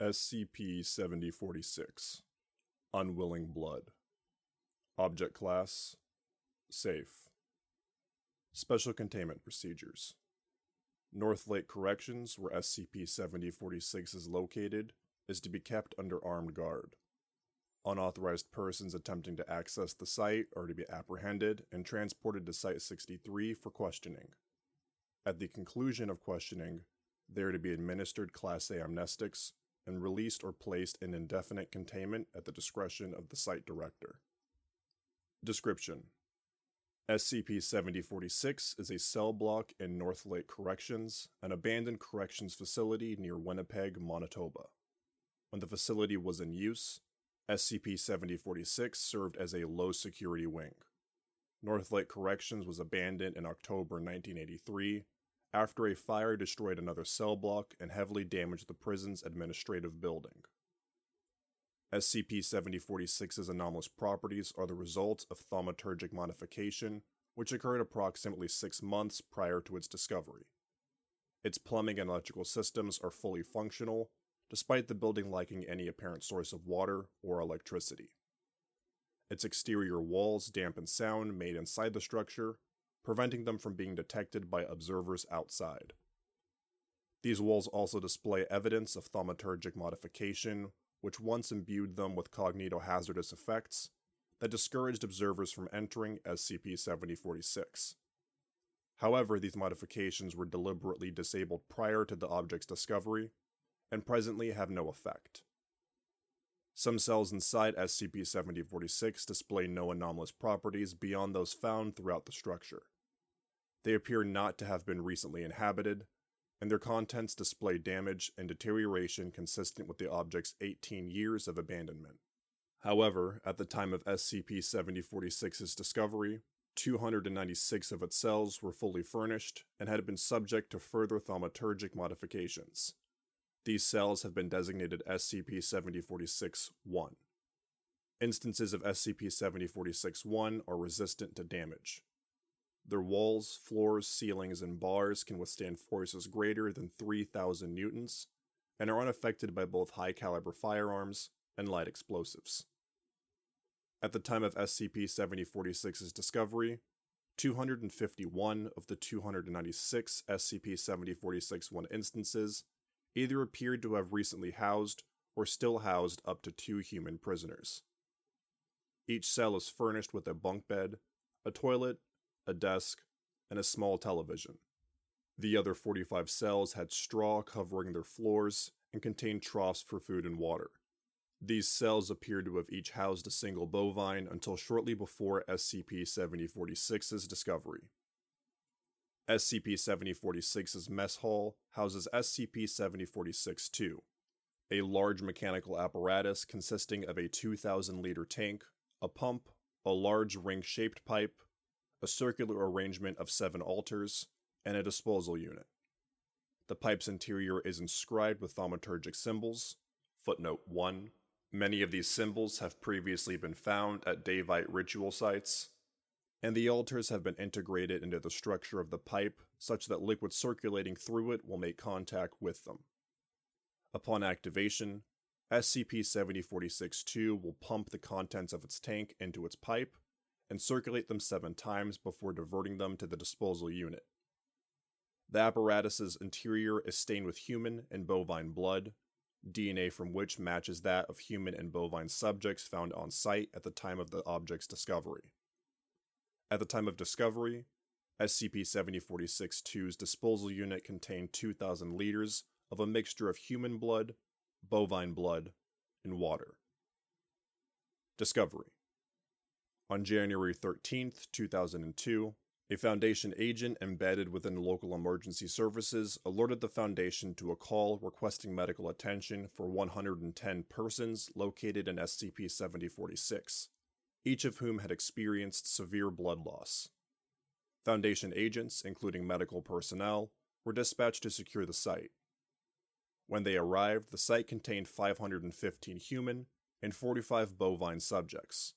SCP 7046 Unwilling Blood. Object Class Safe. Special Containment Procedures North Lake Corrections, where SCP 7046 is located, is to be kept under armed guard. Unauthorized persons attempting to access the site are to be apprehended and transported to Site 63 for questioning. At the conclusion of questioning, they are to be administered Class A amnestics and released or placed in indefinite containment at the discretion of the site director. Description SCP 7046 is a cell block in North Lake Corrections, an abandoned corrections facility near Winnipeg, Manitoba. When the facility was in use, SCP 7046 served as a low security wing. North Lake Corrections was abandoned in October 1983 after a fire destroyed another cell block and heavily damaged the prison's administrative building. SCP 7046's anomalous properties are the result of thaumaturgic modification, which occurred approximately six months prior to its discovery. Its plumbing and electrical systems are fully functional, despite the building lacking any apparent source of water or electricity. Its exterior walls dampen sound made inside the structure, preventing them from being detected by observers outside. These walls also display evidence of thaumaturgic modification, which once imbued them with cognitohazardous effects that discouraged observers from entering SCP 7046. However, these modifications were deliberately disabled prior to the object's discovery, and presently have no effect. Some cells inside SCP 7046 display no anomalous properties beyond those found throughout the structure. They appear not to have been recently inhabited, and their contents display damage and deterioration consistent with the object's 18 years of abandonment. However, at the time of SCP 7046's discovery, 296 of its cells were fully furnished and had been subject to further thaumaturgic modifications. These cells have been designated SCP 7046 1. Instances of SCP 7046 1 are resistant to damage. Their walls, floors, ceilings, and bars can withstand forces greater than 3,000 newtons and are unaffected by both high caliber firearms and light explosives. At the time of SCP 7046's discovery, 251 of the 296 SCP 7046 1 instances either appeared to have recently housed or still housed up to two human prisoners. Each cell is furnished with a bunk bed, a toilet, a desk, and a small television. The other 45 cells had straw covering their floors and contained troughs for food and water. These cells appear to have each housed a single bovine until shortly before SCP 7046's discovery. SCP 7046's mess hall houses SCP 7046 2, a large mechanical apparatus consisting of a 2,000 liter tank, a pump, a large ring shaped pipe, a circular arrangement of seven altars, and a disposal unit. The pipe's interior is inscribed with thaumaturgic symbols. Footnote 1 Many of these symbols have previously been found at Daevite ritual sites, and the altars have been integrated into the structure of the pipe such that liquid circulating through it will make contact with them. Upon activation, SCP 7046 2 will pump the contents of its tank into its pipe and circulate them seven times before diverting them to the disposal unit. The apparatus's interior is stained with human and bovine blood, DNA from which matches that of human and bovine subjects found on site at the time of the object's discovery. At the time of discovery, SCP 7046 2's disposal unit contained 2,000 liters of a mixture of human blood, bovine blood, and water. Discovery On January 13, 2002, a Foundation agent embedded within local emergency services alerted the Foundation to a call requesting medical attention for 110 persons located in SCP 7046 each of whom had experienced severe blood loss. Foundation agents, including medical personnel, were dispatched to secure the site. When they arrived, the site contained 515 human and 45 bovine subjects.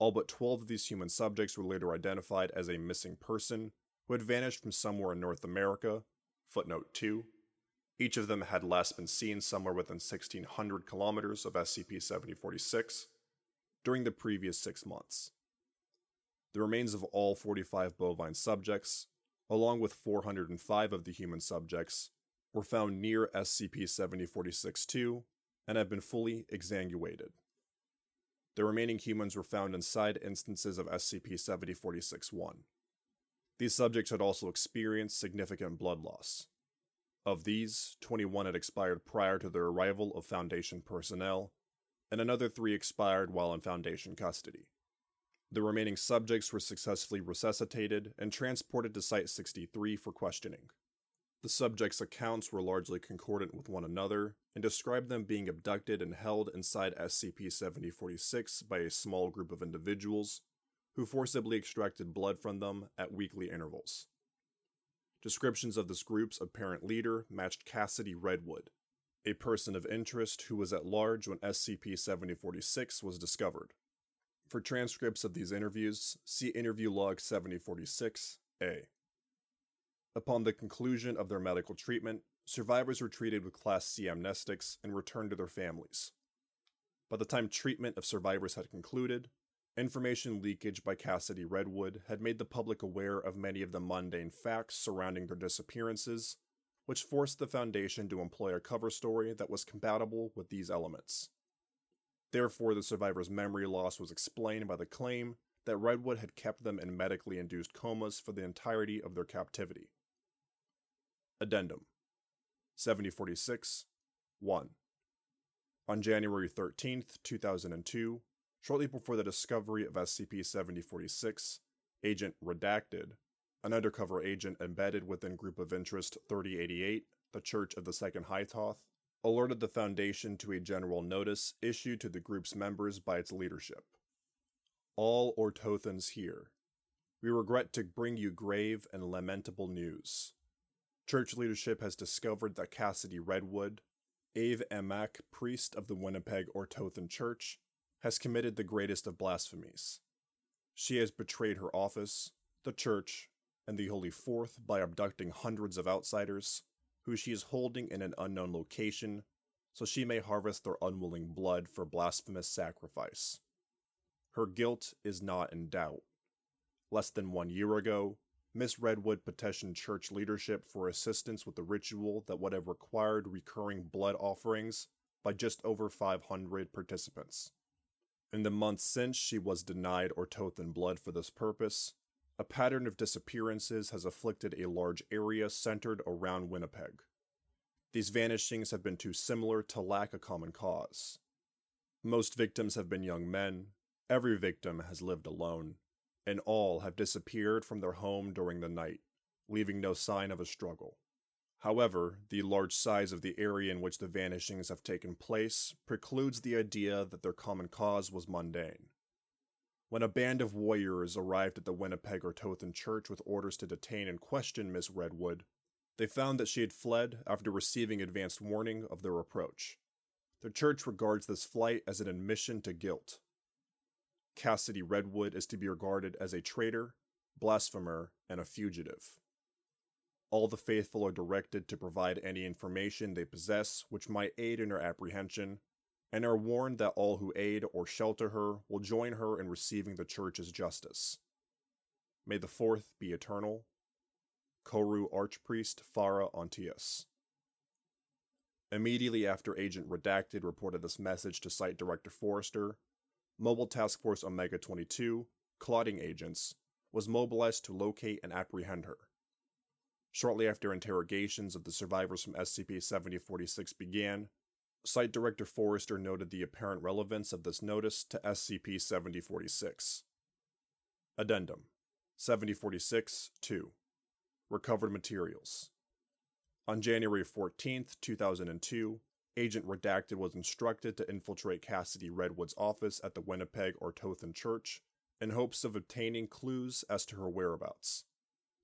All but 12 of these human subjects were later identified as a missing person who had vanished from somewhere in North America, footnote 2, Each of them had last been seen somewhere within 1600 kilometers of SCP 7046 during the previous six months. The remains of all 45 bovine subjects, along with 405 of the human subjects, were found near SCP 7046 2 and have been fully exsanguated. The remaining humans were found inside instances of SCP 7046 1. These subjects had also experienced significant blood loss. Of these, 21 had expired prior to the arrival of Foundation personnel, and another three expired while in Foundation custody. The remaining subjects were successfully resuscitated and transported to Site 63 for questioning. The subjects' accounts were largely concordant with one another and described them being abducted and held inside SCP 7046 by a small group of individuals who forcibly extracted blood from them at weekly intervals. Descriptions of this group's apparent leader matched Cassidy Redwood, a person of interest who was at large when SCP 7046 was discovered. For transcripts of these interviews, see Interview Log 7046-A. Upon the conclusion of their medical treatment, survivors were treated with Class C amnestics and returned to their families. By the time treatment of survivors had concluded, information leakage by Cassidy Redwood had made the public aware of many of the mundane facts surrounding their disappearances, which forced the Foundation to employ a cover story that was compatible with these elements. Therefore, the survivors' memory loss was explained by the claim that Redwood had kept them in medically induced comas for the entirety of their captivity. Addendum 7046 1. On January 13, 2002, shortly before the discovery of SCP 7046, Agent Redacted, an undercover agent embedded within Group of Interest 3088, the Church of the Second Hytoth, alerted the Foundation to a general notice issued to the group's members by its leadership. All Ortothans here. We regret to bring you grave and lamentable news. Church leadership has discovered that Cassidy Redwood, Ave Emak, priest of the Winnipeg Ortothan Church, has committed the greatest of blasphemies. She has betrayed her office, the church, and the Holy Fourth by abducting hundreds of outsiders, who she is holding in an unknown location, so she may harvest their unwilling blood for blasphemous sacrifice. Her guilt is not in doubt. Less than one year ago, Miss Redwood petitioned church leadership for assistance with the ritual that would have required recurring blood offerings by just over 500 participants. In the months since she was denied Ortothan blood for this purpose, a pattern of disappearances has afflicted a large area centered around Winnipeg. These vanishings have been too similar to lack a common cause. Most victims have been young men, every victim has lived alone, and all have disappeared from their home during the night, leaving no sign of a struggle. However, the large size of the area in which the vanishings have taken place precludes the idea that their common cause was mundane. When a band of warriors arrived at the Winnipeg or Ortothan Church with orders to detain and question Miss Redwood, they found that she had fled after receiving advanced warning of their approach. The church regards this flight as an admission to guilt. Cassidy Redwood is to be regarded as a traitor, blasphemer, and a fugitive. All the faithful are directed to provide any information they possess which might aid in her apprehension and are warned that all who aid or shelter her will join her in receiving the Church's justice. May the fourth be eternal. Koru Archpriest Farah Ontius. Immediately after Agent Redacted reported this message to Site Director Forrester, Mobile Task Force Omega 22, clotting agents, was mobilized to locate and apprehend her. Shortly after interrogations of the survivors from SCP 7046 began, Site Director Forrester noted the apparent relevance of this notice to SCP 7046. Addendum 7046 2 Recovered Materials. On January 14, 2002, Agent Redacted was instructed to infiltrate Cassidy Redwood's office at the Winnipeg Ortothan Church in hopes of obtaining clues as to her whereabouts.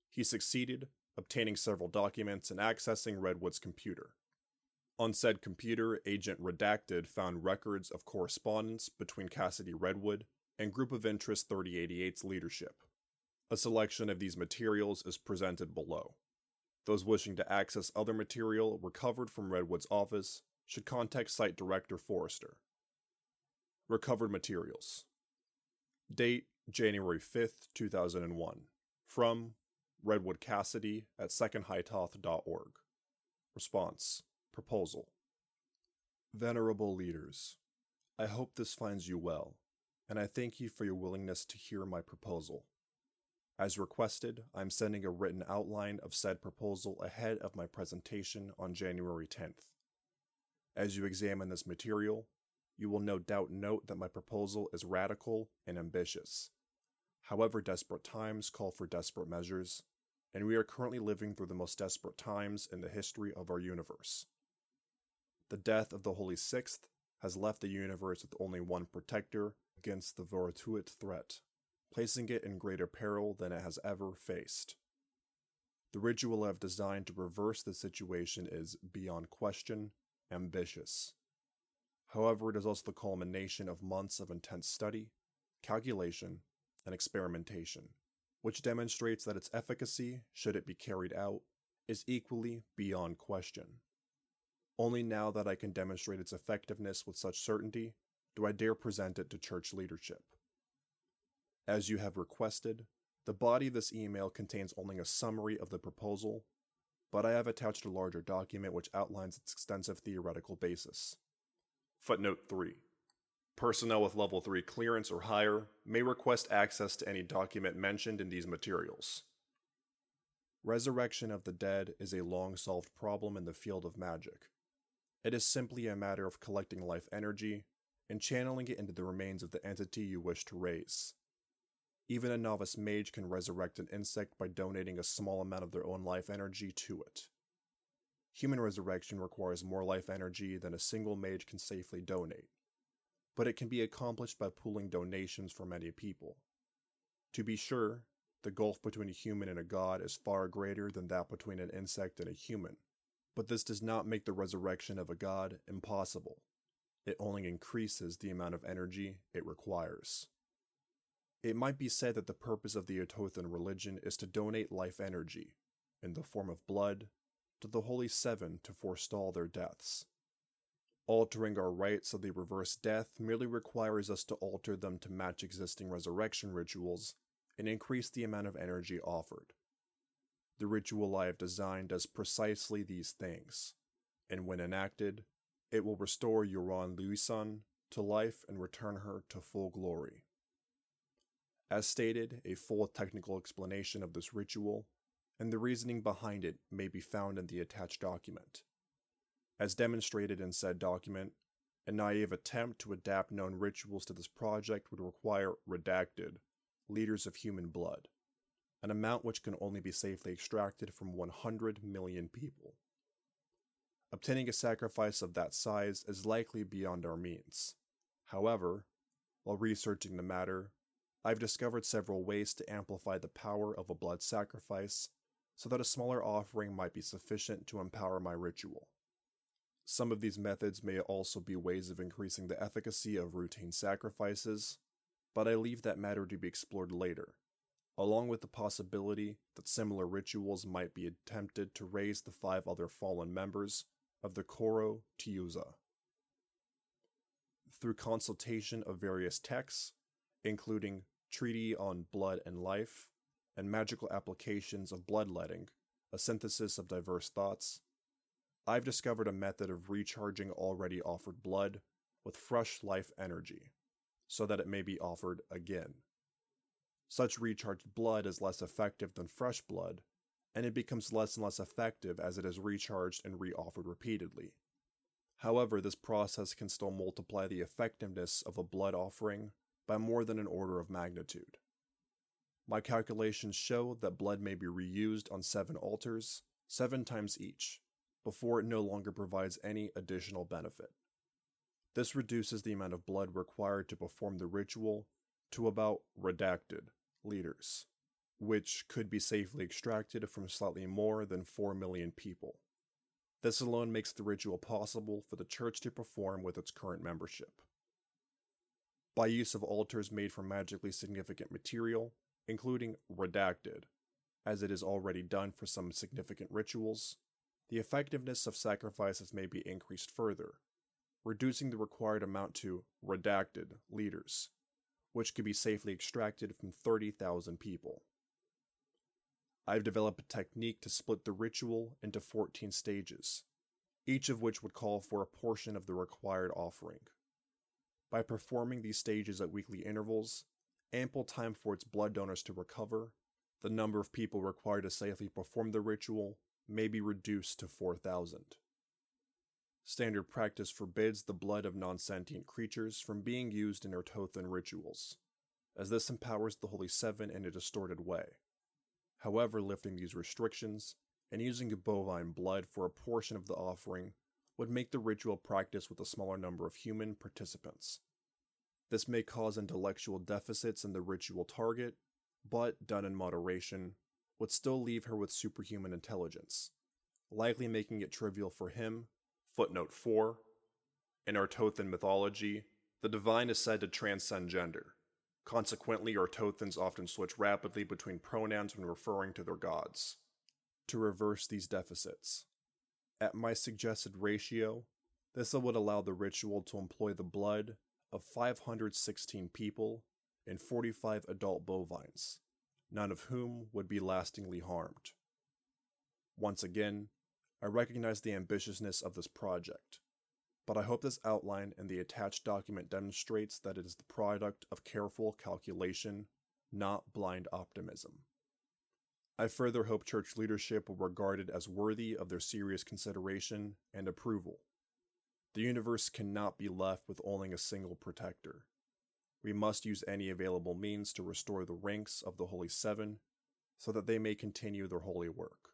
He succeeded, obtaining several documents and accessing Redwood's computer. On said computer, Agent Redacted found records of correspondence between Cassidy Redwood and Group of Interest 3088's leadership. A selection of these materials is presented below. Those wishing to access other material recovered from Redwood's office should contact Site Director Forrester. Recovered materials. Date January 5th, 2001. From Redwood Cassidy at secondhightoth.org. Response Proposal Venerable leaders, I hope this finds you well, and I thank you for your willingness to hear my proposal. As requested, I am sending a written outline of said proposal ahead of my presentation on January 10th. As you examine this material, you will no doubt note that my proposal is radical and ambitious. However, desperate times call for desperate measures, and we are currently living through the most desperate times in the history of our universe. The death of the Holy Sixth has left the universe with only one protector against the Vorutuit threat placing it in greater peril than it has ever faced. The ritual I've designed to reverse the situation is, beyond question, ambitious. However, it is also the culmination of months of intense study, calculation, and experimentation, which demonstrates that its efficacy, should it be carried out, is equally beyond question. Only now that I can demonstrate its effectiveness with such certainty do I dare present it to church leadership. As you have requested, the body of this email contains only a summary of the proposal, but I have attached a larger document which outlines its extensive theoretical basis. Footnote 3 Personnel with Level 3 clearance or higher may request access to any document mentioned in these materials. Resurrection of the dead is a long solved problem in the field of magic. It is simply a matter of collecting life energy and channeling it into the remains of the entity you wish to raise. Even a novice mage can resurrect an insect by donating a small amount of their own life energy to it. Human resurrection requires more life energy than a single mage can safely donate, but it can be accomplished by pooling donations from many people. To be sure, the gulf between a human and a god is far greater than that between an insect and a human, but this does not make the resurrection of a god impossible. It only increases the amount of energy it requires. It might be said that the purpose of the Ortothan religion is to donate life energy, in the form of blood, to the Holy Seven to forestall their deaths. Altering our rites so they reverse death merely requires us to alter them to match existing resurrection rituals and increase the amount of energy offered. The ritual I have designed does precisely these things, and when enacted, it will restore Euron Luisan to life and return her to full glory. As stated, a full technical explanation of this ritual and the reasoning behind it may be found in the attached document. As demonstrated in said document, a naive attempt to adapt known rituals to this project would require redacted liters of human blood, an amount which can only be safely extracted from 100 million people. Obtaining a sacrifice of that size is likely beyond our means. However, while researching the matter, I've discovered several ways to amplify the power of a blood sacrifice so that a smaller offering might be sufficient to empower my ritual. Some of these methods may also be ways of increasing the efficacy of routine sacrifices, but I leave that matter to be explored later, along with the possibility that similar rituals might be attempted to raise the five other fallen members of the Koro Tiuza. Through consultation of various texts, including Treaty on Blood and Life, and Magical Applications of Bloodletting, a synthesis of diverse thoughts, I've discovered a method of recharging already offered blood with fresh life energy, so that it may be offered again. Such recharged blood is less effective than fresh blood, and it becomes less and less effective as it is recharged and re-offered repeatedly. However, this process can still multiply the effectiveness of a blood offering by more than an order of magnitude. My calculations show that blood may be reused on seven altars, seven times each, before it no longer provides any additional benefit. This reduces the amount of blood required to perform the ritual to about redacted liters, which could be safely extracted from slightly more than 4 million people. This alone makes the ritual possible for the church to perform with its current membership by use of altars made from magically significant material, including redacted, as it is already done for some significant rituals, the effectiveness of sacrifices may be increased further, reducing the required amount to redacted liters, which could be safely extracted from 30,000 people. I've developed a technique to split the ritual into 14 stages, each of which would call for a portion of the required offering. By performing these stages at weekly intervals, ample time for its blood donors to recover, the number of people required to safely perform the ritual may be reduced to 4,000. Standard practice forbids the blood of non sentient creatures from being used in Ertothan rituals, as this empowers the Holy Seven in a distorted way. However, lifting these restrictions and using bovine blood for a portion of the offering would make the ritual practice with a smaller number of human participants. This may cause intellectual deficits in the ritual target, but, done in moderation, would still leave her with superhuman intelligence, likely making it trivial for him. Footnote 4 In Ertothan mythology, the divine is said to transcend gender. Consequently, Ertothans often switch rapidly between pronouns when referring to their gods. To reverse these deficits, at my suggested ratio, this would allow the ritual to employ the blood of 516 people and 45 adult bovines, none of whom would be lastingly harmed. Once again, I recognize the ambitiousness of this project, but I hope this outline and the attached document demonstrates that it is the product of careful calculation, not blind optimism. I further hope church leadership will regard it as worthy of their serious consideration and approval. The universe cannot be left with only a single protector. We must use any available means to restore the ranks of the Holy Seven so that they may continue their holy work.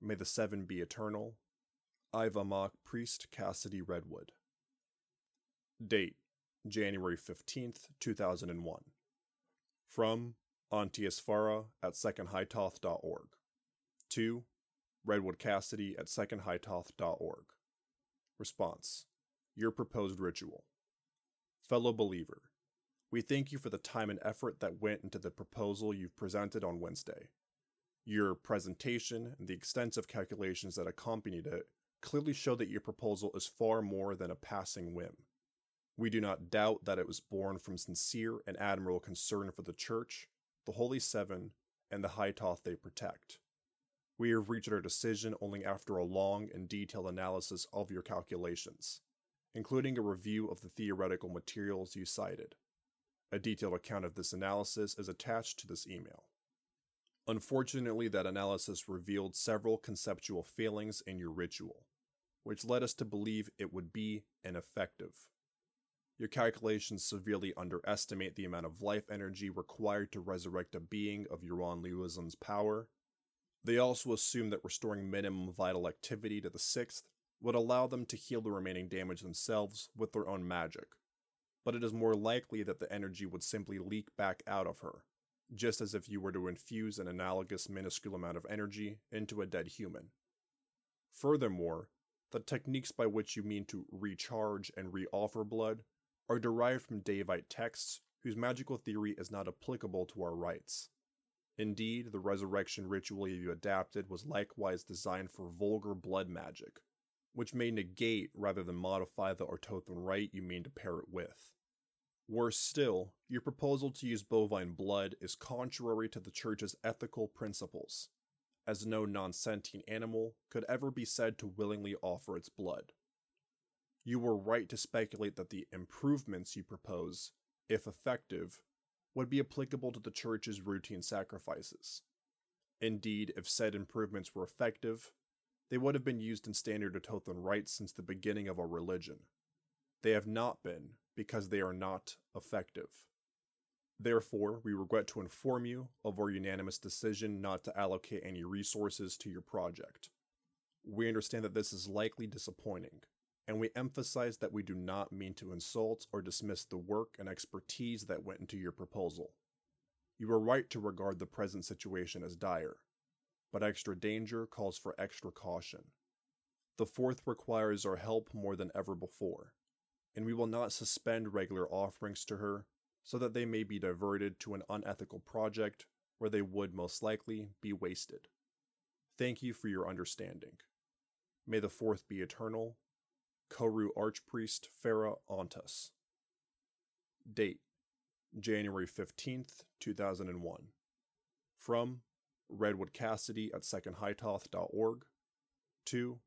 May the Seven be eternal. Iva Ivamok Priest Cassidy Redwood. Date January 15th, 2001. From Antiasfara at secondhightoth.org. 2. Redwood Cassidy at secondhightoth.org. Response Your proposed ritual. Fellow believer, we thank you for the time and effort that went into the proposal you've presented on Wednesday. Your presentation and the extensive calculations that accompanied it clearly show that your proposal is far more than a passing whim. We do not doubt that it was born from sincere and admirable concern for the Church, the Holy Seven, and the Hytoth they protect. We have reached our decision only after a long and detailed analysis of your calculations, including a review of the theoretical materials you cited. A detailed account of this analysis is attached to this email. Unfortunately, that analysis revealed several conceptual failings in your ritual, which led us to believe it would be ineffective. Your calculations severely underestimate the amount of life energy required to resurrect a being of Euron Luizen's power. They also assume that restoring minimum vital activity to the Sixth would allow them to heal the remaining damage themselves with their own magic, but it is more likely that the energy would simply leak back out of her, just as if you were to infuse an analogous minuscule amount of energy into a dead human. Furthermore, the techniques by which you mean to recharge and re-offer blood are derived from Daevite texts whose magical theory is not applicable to our rites. Indeed, the resurrection ritual you adapted was likewise designed for vulgar blood magic, which may negate rather than modify the Ertothan rite you mean to pair it with. Worse still, your proposal to use bovine blood is contrary to the Church's ethical principles, as no non sentient animal could ever be said to willingly offer its blood. You were right to speculate that the improvements you propose, if effective, would be applicable to the Church's routine sacrifices. Indeed, if said improvements were effective, they would have been used in standard Ertothan rites since the beginning of our religion. They have not been, because they are not effective. Therefore, we regret to inform you of our unanimous decision not to allocate any resources to your project. We understand that this is likely disappointing, and we emphasize that we do not mean to insult or dismiss the work and expertise that went into your proposal. You are right to regard the present situation as dire, but extra danger calls for extra caution. The fourth requires our help more than ever before, and we will not suspend regular offerings to her so that they may be diverted to an unethical project where they would most likely be wasted. Thank you for your understanding. May the fourth be eternal. Koru Archpriest Farah Ontas. Date January 15th, 2001. From Redwood Cassidy at secondhightoth.org to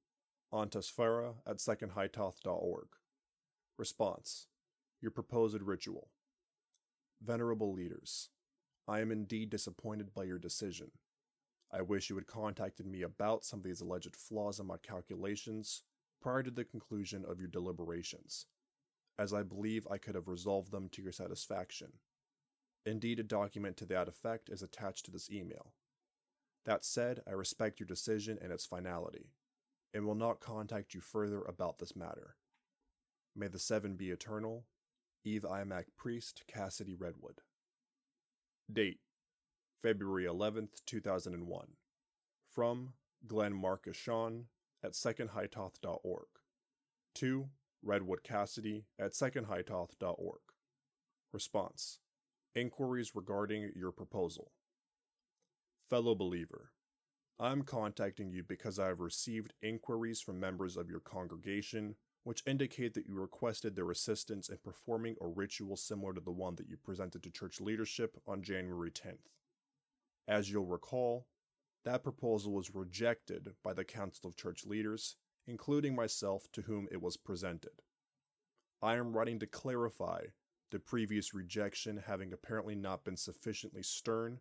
Ontasfera at secondhightoth.org. Response Your proposed ritual. Venerable leaders, I am indeed disappointed by your decision. I wish you had contacted me about some of these alleged flaws in my calculations prior to the conclusion of your deliberations, as I believe I could have resolved them to your satisfaction. Indeed, a document to that effect is attached to this email. That said, I respect your decision and its finality, and will not contact you further about this matter. May the Seven be eternal. Eve Imac Priest, Cassidy Redwood. Date February 11th, 2001. From Glenn Marcus Sean at secondhightoth.org. 2. Redwood Cassidy at secondhightoth.org. Response Inquiries regarding your proposal. Fellow believer, I am contacting you because I have received inquiries from members of your congregation which indicate that you requested their assistance in performing a ritual similar to the one that you presented to church leadership on January 10th. As you'll recall, that proposal was rejected by the Council of Church Leaders, including myself to whom it was presented. I am writing to clarify the previous rejection having apparently not been sufficiently stern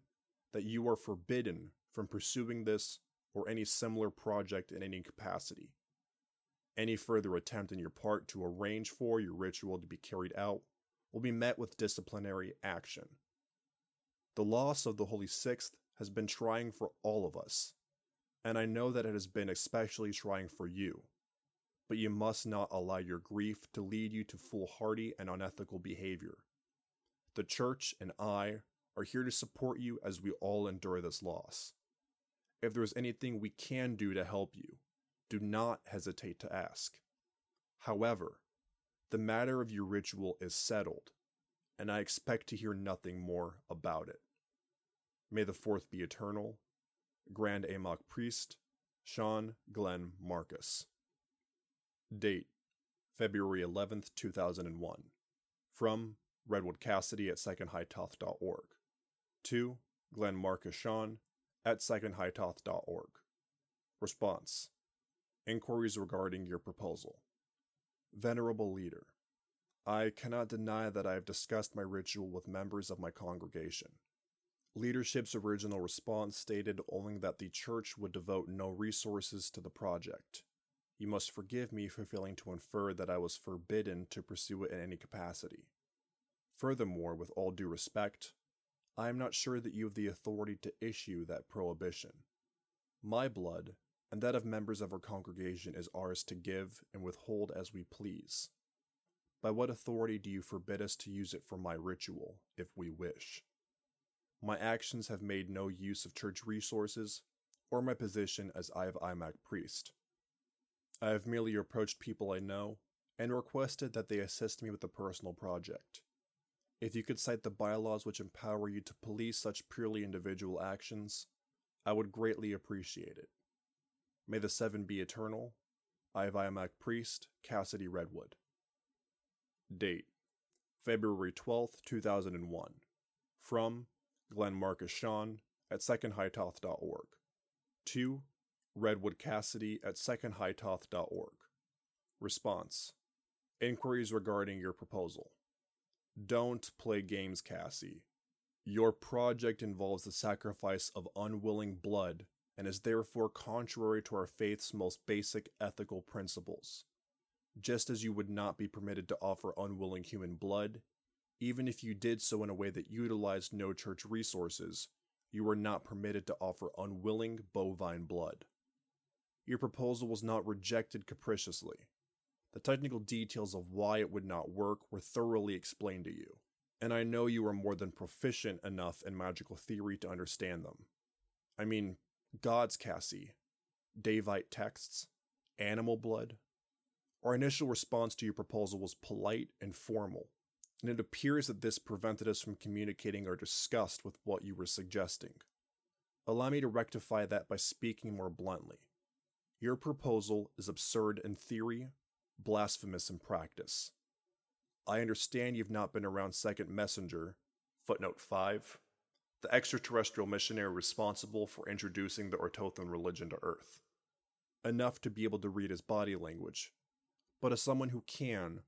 that you are forbidden from pursuing this or any similar project in any capacity. Any further attempt on your part to arrange for your ritual to be carried out will be met with disciplinary action. The loss of the Holy Sixth has been trying for all of us, and I know that it has been especially trying for you. But you must not allow your grief to lead you to foolhardy and unethical behavior. The Church and I are here to support you as we all endure this loss. If there is anything we can do to help you, do not hesitate to ask. However, the matter of your ritual is settled, and I expect to hear nothing more about it. May the fourth be eternal. Grand Amok Priest, Sean Glenn Marcus. Date February 11th, 2001. From Redwood Cassidy at secondhightoth.org. To Glenn Marcus Sean at secondhightoth.org. Response Inquiries regarding your proposal. Venerable Leader, I cannot deny that I have discussed my ritual with members of my congregation. Leadership's original response stated only that the church would devote no resources to the project. You must forgive me for failing to infer that I was forbidden to pursue it in any capacity. Furthermore, with all due respect, I am not sure that you have the authority to issue that prohibition. My blood, and that of members of our congregation is ours to give and withhold as we please. By what authority do you forbid us to use it for my ritual, if we wish? My actions have made no use of church resources or my position as Ive Imac priest. I have merely approached people I know and requested that they assist me with a personal project. If you could cite the bylaws which empower you to police such purely individual actions, I would greatly appreciate it. May the seven be eternal. Iviamac Priest, Cassidy Redwood. Date February 12th, 2001. From Glenn Marcus Sean at secondhightoth.org. 2. Redwood Cassidy at secondhightoth.org. Response Inquiries regarding your proposal. Don't play games, Cassie. Your project involves the sacrifice of unwilling blood and is therefore contrary to our faith's most basic ethical principles. Just as you would not be permitted to offer unwilling human blood, even if you did so in a way that utilized no church resources, you were not permitted to offer unwilling bovine blood. Your proposal was not rejected capriciously. The technical details of why it would not work were thoroughly explained to you, and I know you are more than proficient enough in magical theory to understand them. I mean, God's Cassie, Daevite texts, animal blood. Our initial response to your proposal was polite and formal, and it appears that this prevented us from communicating our disgust with what you were suggesting. Allow me to rectify that by speaking more bluntly. Your proposal is absurd in theory, blasphemous in practice. I understand you've not been around Second Messenger, footnote 5, the extraterrestrial missionary responsible for introducing the Ortothan religion to Earth, enough to be able to read his body language. But as someone who can,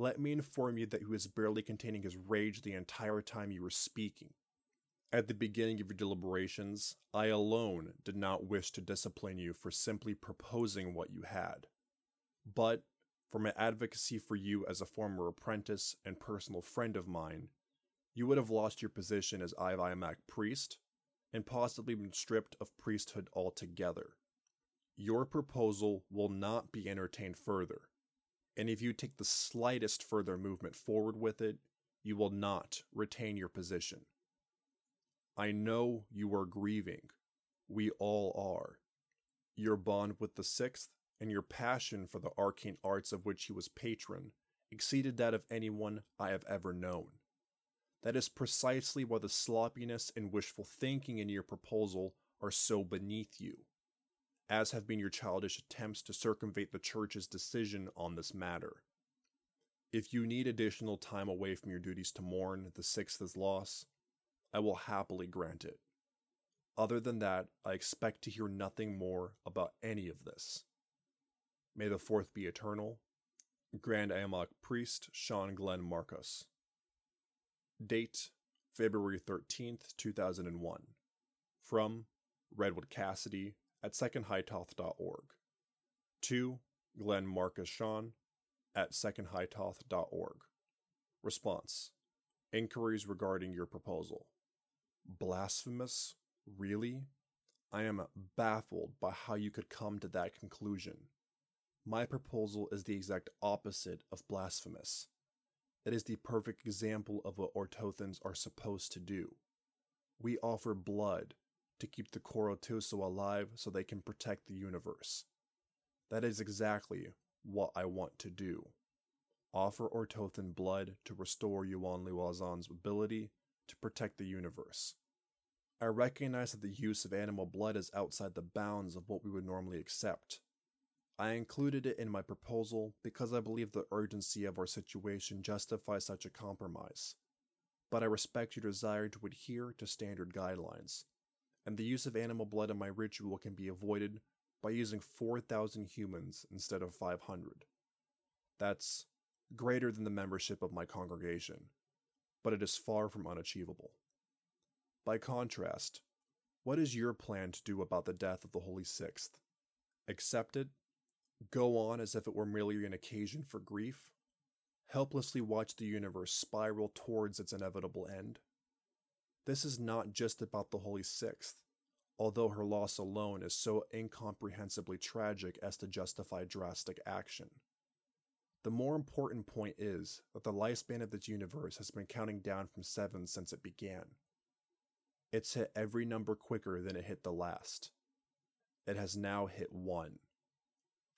let me inform you that he was barely containing his rage the entire time you were speaking. At the beginning of your deliberations, I alone did not wish to discipline you for simply proposing what you had. But, for my advocacy for you as a former apprentice and personal friend of mine, you would have lost your position as Ivaimak priest, and possibly been stripped of priesthood altogether. Your proposal will not be entertained further, and if you take the slightest further movement forward with it, you will not retain your position. I know you are grieving. We all are. Your bond with the Sixth and your passion for the arcane arts of which he was patron exceeded that of anyone I have ever known. That is precisely why the sloppiness and wishful thinking in your proposal are so beneath you, as have been your childish attempts to circumvent the Church's decision on this matter. If you need additional time away from your duties to mourn the sixth Sixth's loss, I will happily grant it. Other than that, I expect to hear nothing more about any of this. May the Fourth be eternal. Grand Amok Priest Sean Glenn Marcus. Date February 13th, 2001. From Redwood Cassidy at secondhightoth.org. To Glenn Marcus Sean at secondhightoth.org. Response Inquiries regarding your proposal. Blasphemous? Really? I am baffled by how you could come to that conclusion. My proposal is the exact opposite of blasphemous. It is the perfect example of what Ortothans are supposed to do. We offer blood to keep the Korotuso alive so they can protect the universe. That is exactly what I want to do. Offer Ortothan blood to restore Yuan Liwazan's ability to protect the universe. I recognize that the use of animal blood is outside the bounds of what we would normally accept, I included it in my proposal because I believe the urgency of our situation justifies such a compromise. But I respect your desire to adhere to standard guidelines, and the use of animal blood in my ritual can be avoided by using 4,000 humans instead of 500. That's greater than the membership of my congregation, but it is far from unachievable. By contrast, what is your plan to do about the death of the Holy Sixth? Accept it go on as if it were merely an occasion for grief, helplessly watch the universe spiral towards its inevitable end. This is not just about the Holy Sixth, although her loss alone is so incomprehensibly tragic as to justify drastic action. The more important point is that the lifespan of this universe has been counting down from seven since it began. It's hit every number quicker than it hit the last. It has now hit one.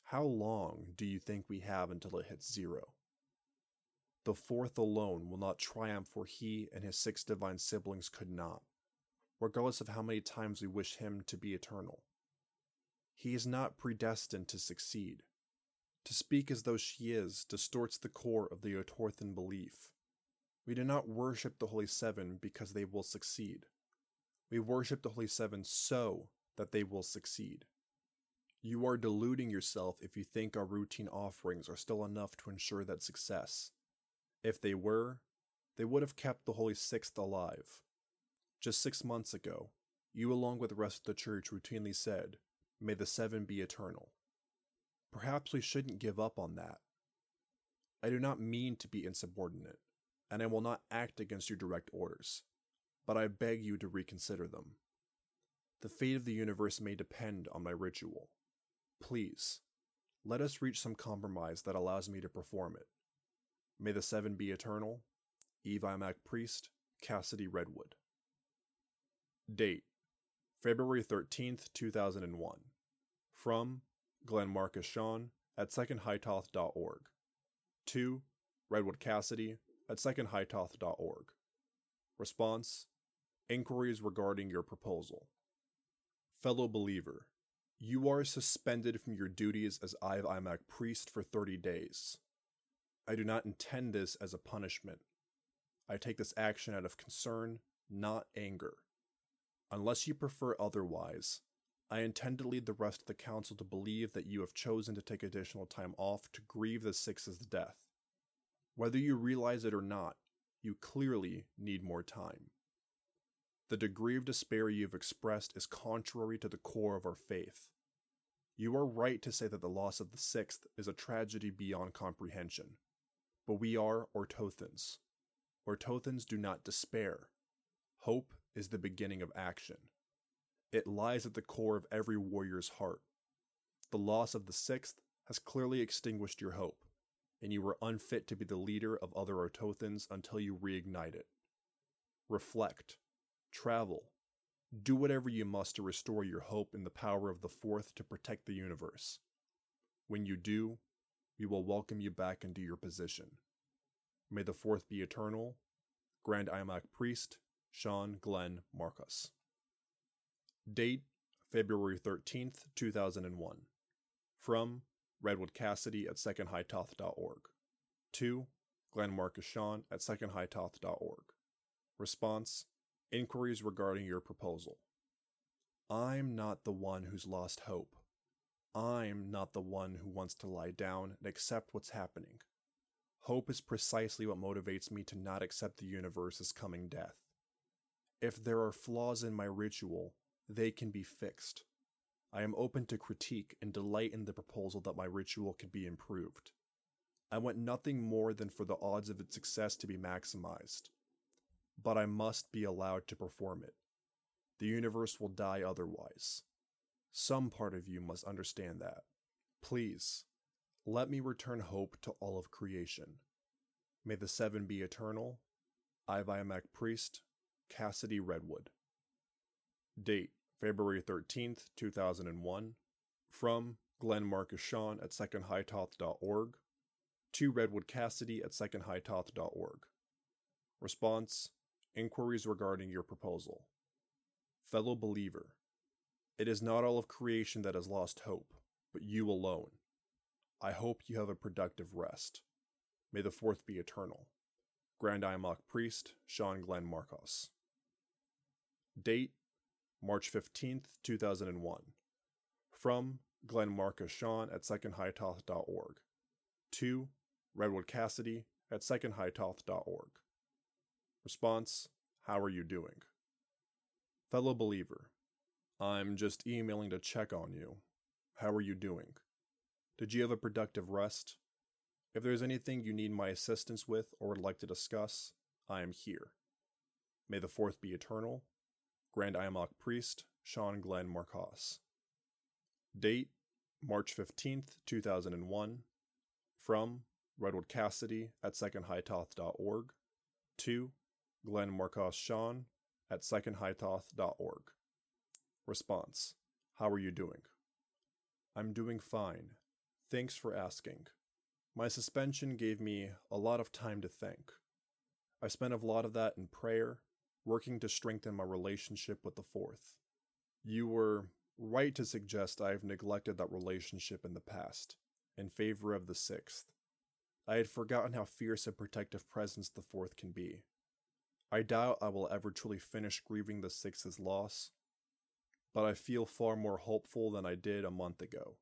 How long do you think we have until it hits zero? The fourth alone will not triumph where he and his six divine siblings could not, regardless of how many times we wish him to be eternal. He is not predestined to succeed. To speak as though she is distorts the core of the Ortothan belief. We do not worship the Holy Seven because they will succeed. We worship the Holy Seven so that they will succeed. You are deluding yourself if you think our routine offerings are still enough to ensure that success. If they were, they would have kept the Holy Sixth alive. Just six months ago, you, along with the rest of the church, routinely said, May the Seven be eternal. Perhaps we shouldn't give up on that. I do not mean to be insubordinate, and I will not act against your direct orders, but I beg you to reconsider them. The fate of the universe may depend on my ritual. Please, let us reach some compromise that allows me to perform it. May the seven be eternal. Eve Imac Priest, Cassidy Redwood. Date February 13th, 2001. From Glenn Marcus Sean at secondhightoth.org. To Redwood Cassidy at secondhightoth.org. Response Inquiries regarding your proposal. Fellow believer, you are suspended from your duties as Ive Imac priest for 30 days. I do not intend this as a punishment. I take this action out of concern, not anger. Unless you prefer otherwise, I intend to lead the rest of the council to believe that you have chosen to take additional time off to grieve the Six's death. Whether you realize it or not, you clearly need more time. The degree of despair you have expressed is contrary to the core of our faith. You are right to say that the loss of the Sixth is a tragedy beyond comprehension, but we are Ortothans. Ortothans do not despair. Hope is the beginning of action. It lies at the core of every warrior's heart. The loss of the Sixth has clearly extinguished your hope, and you are unfit to be the leader of other Ortothans until you reignite it. Reflect, travel, do whatever you must to restore your hope in the power of the Fourth to protect the universe. When you do, we will welcome you back into your position. May the Fourth be eternal. Grand Imac Priest, Sean Glenn Marcus. Date February 13th, 2001. From Redwood Cassidy at secondhightoth.org. To Glenn Marcus Sean at secondhightoth.org. Response Inquiries regarding your proposal. I'm not the one who's lost hope. I'm not the one who wants to lie down and accept what's happening. Hope is precisely what motivates me to not accept the universe's coming death. If there are flaws in my ritual, they can be fixed. I am open to critique and delight in the proposal that my ritual could be improved. I want nothing more than for the odds of its success to be maximized. But I must be allowed to perform it. The universe will die otherwise. Some part of you must understand that. Please, let me return hope to all of creation. May the seven be eternal. Iviamac Priest, Cassidy Redwood. Date February 13th, 2001. From Glenn Marcus Sean at secondhightoth.org to Redwood Cassidy at secondhightoth.org. Response Inquiries regarding your proposal. Fellow believer, it is not all of creation that has lost hope, but you alone. I hope you have a productive rest. May the fourth be eternal. Grand Iamok Priest, Sean Glenn Marcus. Date March 15th, 2001. From Glenn Marcus Sean at secondhightoth.org. To Redwood Cassidy at secondhightoth.org. Response How are you doing? Fellow believer, I'm just emailing to check on you. How are you doing? Did you have a productive rest? If there's anything you need my assistance with or would like to discuss, I am here. May the fourth be eternal, Grand Iamok Priest, Sean Glenn Marcus. Date March 15th, 2001. From Redwood Cassidy at secondhightoth.org to Glenn Marcus Sean at secondhightoth.org. Response How are you doing? I'm doing fine. Thanks for asking. My suspension gave me a lot of time to think. I spent a lot of that in prayer working to strengthen my relationship with the fourth. You were right to suggest I have neglected that relationship in the past, in favor of the sixth. I had forgotten how fierce a protective presence the fourth can be. I doubt I will ever truly finish grieving the sixth's loss, but I feel far more hopeful than I did a month ago,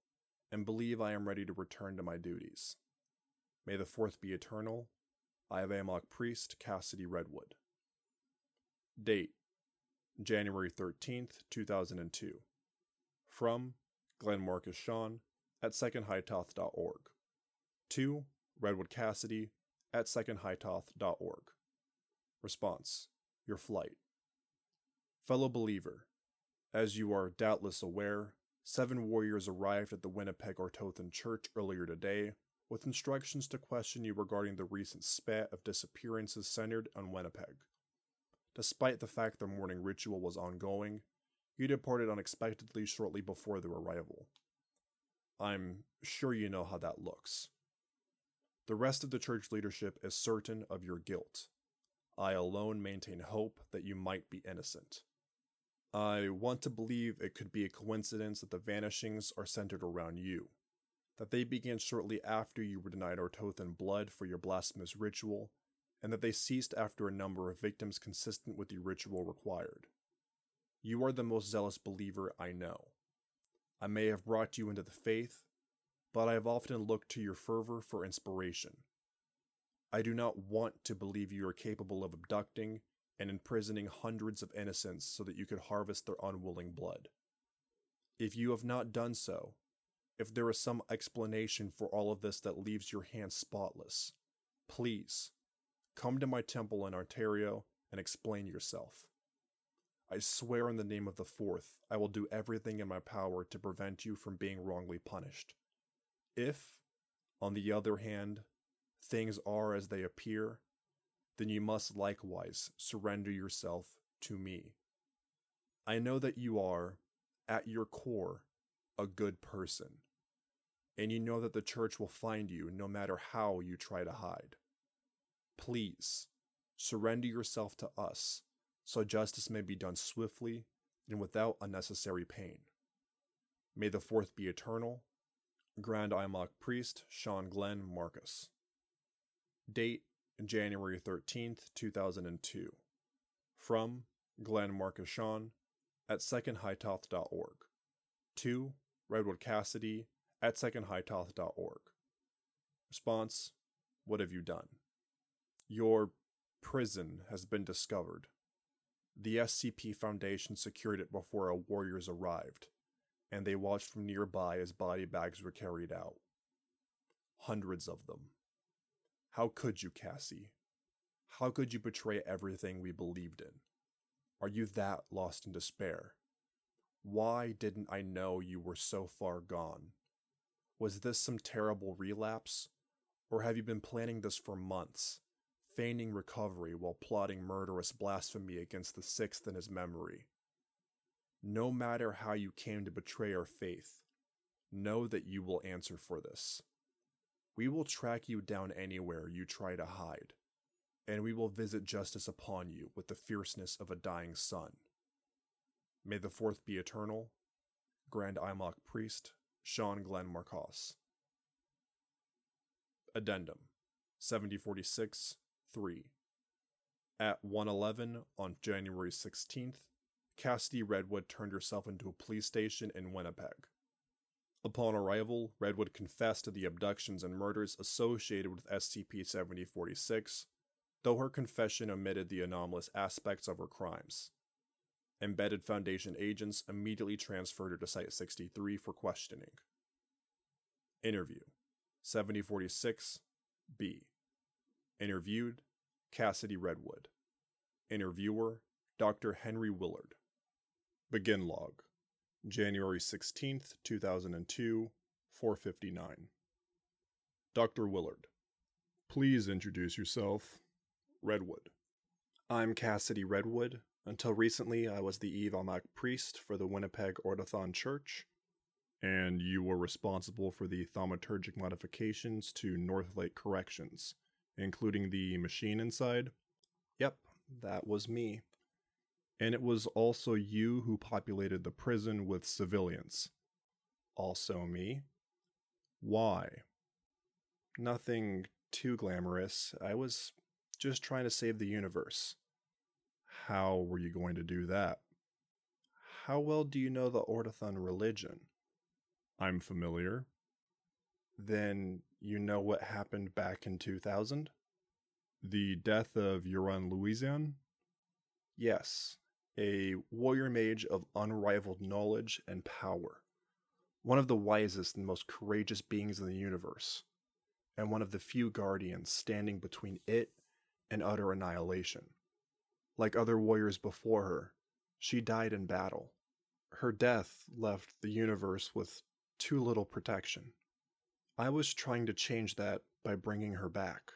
and believe I am ready to return to my duties. May the fourth be eternal. I have Amok Priest Cassidy Redwood. Date January 13th, 2002. From Glenn Marcus Sean at secondhightoth.org. To Redwood Cassidy at secondhightoth.org. Response Your flight. Fellow believer, as you are doubtless aware, seven warriors arrived at the Winnipeg Ortothan Church earlier today with instructions to question you regarding the recent spat of disappearances centered on Winnipeg. Despite the fact their morning ritual was ongoing, you departed unexpectedly shortly before their arrival. I'm sure you know how that looks. The rest of the church leadership is certain of your guilt. I alone maintain hope that you might be innocent. I want to believe it could be a coincidence that the vanishings are centered around you, that they began shortly after you were denied Ortothan blood for your blasphemous ritual, and that they ceased after a number of victims consistent with the ritual required. You are the most zealous believer I know. I may have brought you into the faith, but I have often looked to your fervor for inspiration. I do not want to believe you are capable of abducting and imprisoning hundreds of innocents so that you could harvest their unwilling blood. If you have not done so, if there is some explanation for all of this that leaves your hands spotless, please come to my temple in Ontario and explain yourself. I swear in the name of the Fourth, I will do everything in my power to prevent you from being wrongly punished. If, on the other hand, things are as they appear, then you must likewise surrender yourself to me. I know that you are, at your core, a good person, and you know that the church will find you no matter how you try to hide. Please, surrender yourself to us so justice may be done swiftly and without unnecessary pain. May the fourth be eternal. Grand Imok Priest Sean Glenn Marcus. Date January 13th, 2002. From Glenn Marcus at secondhightoth.org. To Redwood Cassidy at secondhightoth.org. Response What have you done? Your prison has been discovered. The SCP Foundation secured it before our warriors arrived, and they watched from nearby as body bags were carried out. Hundreds of them. How could you, Cassie? How could you betray everything we believed in? Are you that lost in despair? Why didn't I know you were so far gone? Was this some terrible relapse? Or have you been planning this for months, feigning recovery while plotting murderous blasphemy against the sixth in his memory? No matter how you came to betray our faith, know that you will answer for this. We will track you down anywhere you try to hide, and we will visit justice upon you with the fierceness of a dying sun. May the fourth be eternal. Grand Imok Priest, Sean Glenn Marcus. Addendum 7046 3. At 111 on January 16th, Cassidy Redwood turned herself into a police station in Winnipeg. Upon arrival, Redwood confessed to the abductions and murders associated with SCP 7046, though her confession omitted the anomalous aspects of her crimes. Embedded Foundation agents immediately transferred her to Site 63 for questioning. Interview 7046 B. Interviewed Cassidy Redwood. Interviewer Dr. Henry Willard. Begin log January 16th, 2002, 459. Dr. Willard. Please introduce yourself. Redwood. I'm Cassidy Redwood. Until recently, I was the Eve Almac priest for the Winnipeg Ortothan Church. And you were responsible for the thaumaturgic modifications to North Lake Corrections, including the machine inside? Yep, that was me and it was also you who populated the prison with civilians. Also me. Why? Nothing too glamorous. I was just trying to save the universe. How were you going to do that? How well do you know the Ortothan religion? I'm familiar. Then you know what happened back in 2000? The death of Euron Louisian? Yes, a warrior mage of unrivaled knowledge and power, one of the wisest and most courageous beings in the universe, and one of the few guardians standing between it and utter annihilation. Like other warriors before her, she died in battle. Her death left the universe with too little protection. I was trying to change that by bringing her back.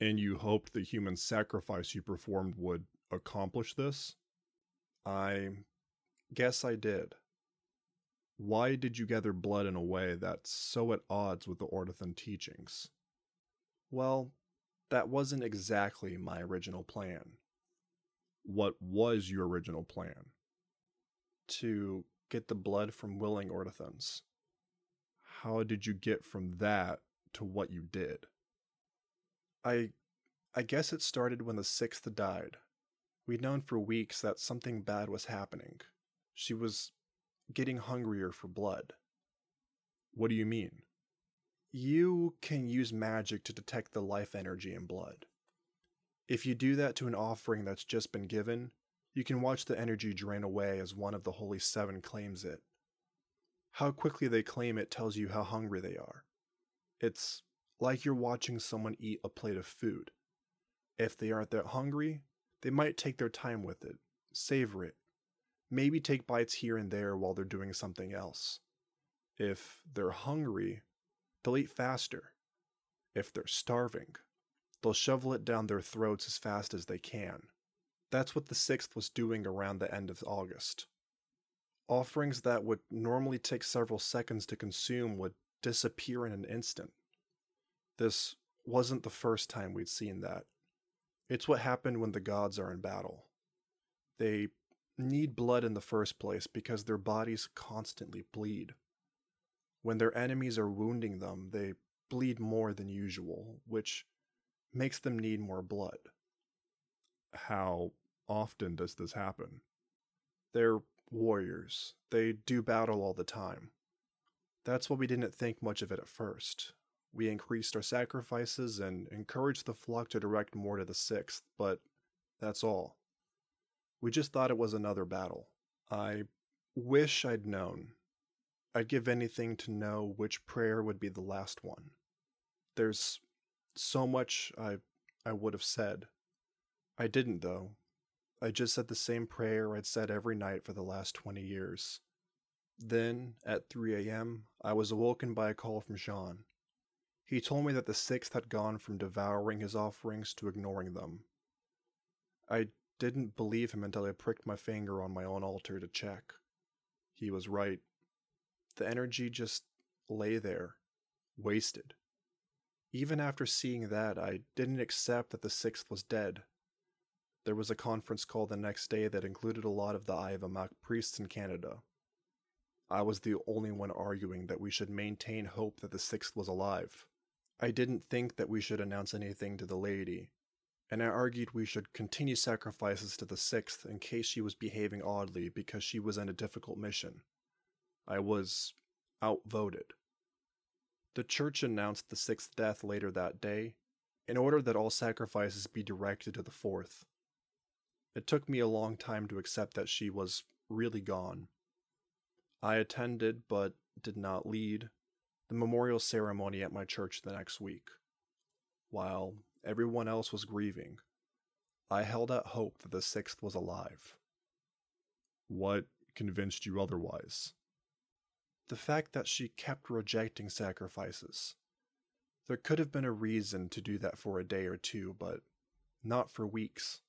And you hoped the human sacrifice you performed would accomplish this? I guess I did. Why did you gather blood in a way that's so at odds with the Ortothan teachings? Well, that wasn't exactly my original plan. What was your original plan? To get the blood from willing ortothans. How did you get from that to what you did? I I guess it started when the sixth died. We'd known for weeks that something bad was happening. She was getting hungrier for blood. What do you mean? You can use magic to detect the life energy in blood. If you do that to an offering that's just been given, you can watch the energy drain away as one of the Holy Seven claims it. How quickly they claim it tells you how hungry they are. It's like you're watching someone eat a plate of food. If they aren't that hungry, they might take their time with it, savor it, maybe take bites here and there while they're doing something else. If they're hungry, they'll eat faster. If they're starving, they'll shovel it down their throats as fast as they can. That's what the 6th was doing around the end of August. Offerings that would normally take several seconds to consume would disappear in an instant. This wasn't the first time we'd seen that. It's what happened when the gods are in battle. They need blood in the first place because their bodies constantly bleed. When their enemies are wounding them, they bleed more than usual, which makes them need more blood. How often does this happen? They're warriors. They do battle all the time. That's why we didn't think much of it at first. We increased our sacrifices and encouraged the flock to direct more to the sixth, but that's all. We just thought it was another battle. I wish I'd known. I'd give anything to know which prayer would be the last one. There's so much I I would have said. I didn't though. I just said the same prayer I'd said every night for the last 20 years. Then, at 3 a.m., I was awoken by a call from Sean. He told me that the sixth had gone from devouring his offerings to ignoring them. I didn't believe him until I pricked my finger on my own altar to check. He was right. The energy just lay there, wasted. Even after seeing that, I didn't accept that the sixth was dead. There was a conference call the next day that included a lot of the Eye priests in Canada. I was the only one arguing that we should maintain hope that the sixth was alive. I didn't think that we should announce anything to the lady, and I argued we should continue sacrifices to the sixth in case she was behaving oddly because she was in a difficult mission. I was outvoted. The church announced the sixth death later that day, in order that all sacrifices be directed to the fourth. It took me a long time to accept that she was really gone. I attended, but did not lead, the memorial ceremony at my church the next week. While everyone else was grieving, I held out hope that the sixth was alive. What convinced you otherwise? The fact that she kept rejecting sacrifices. There could have been a reason to do that for a day or two, but not for weeks.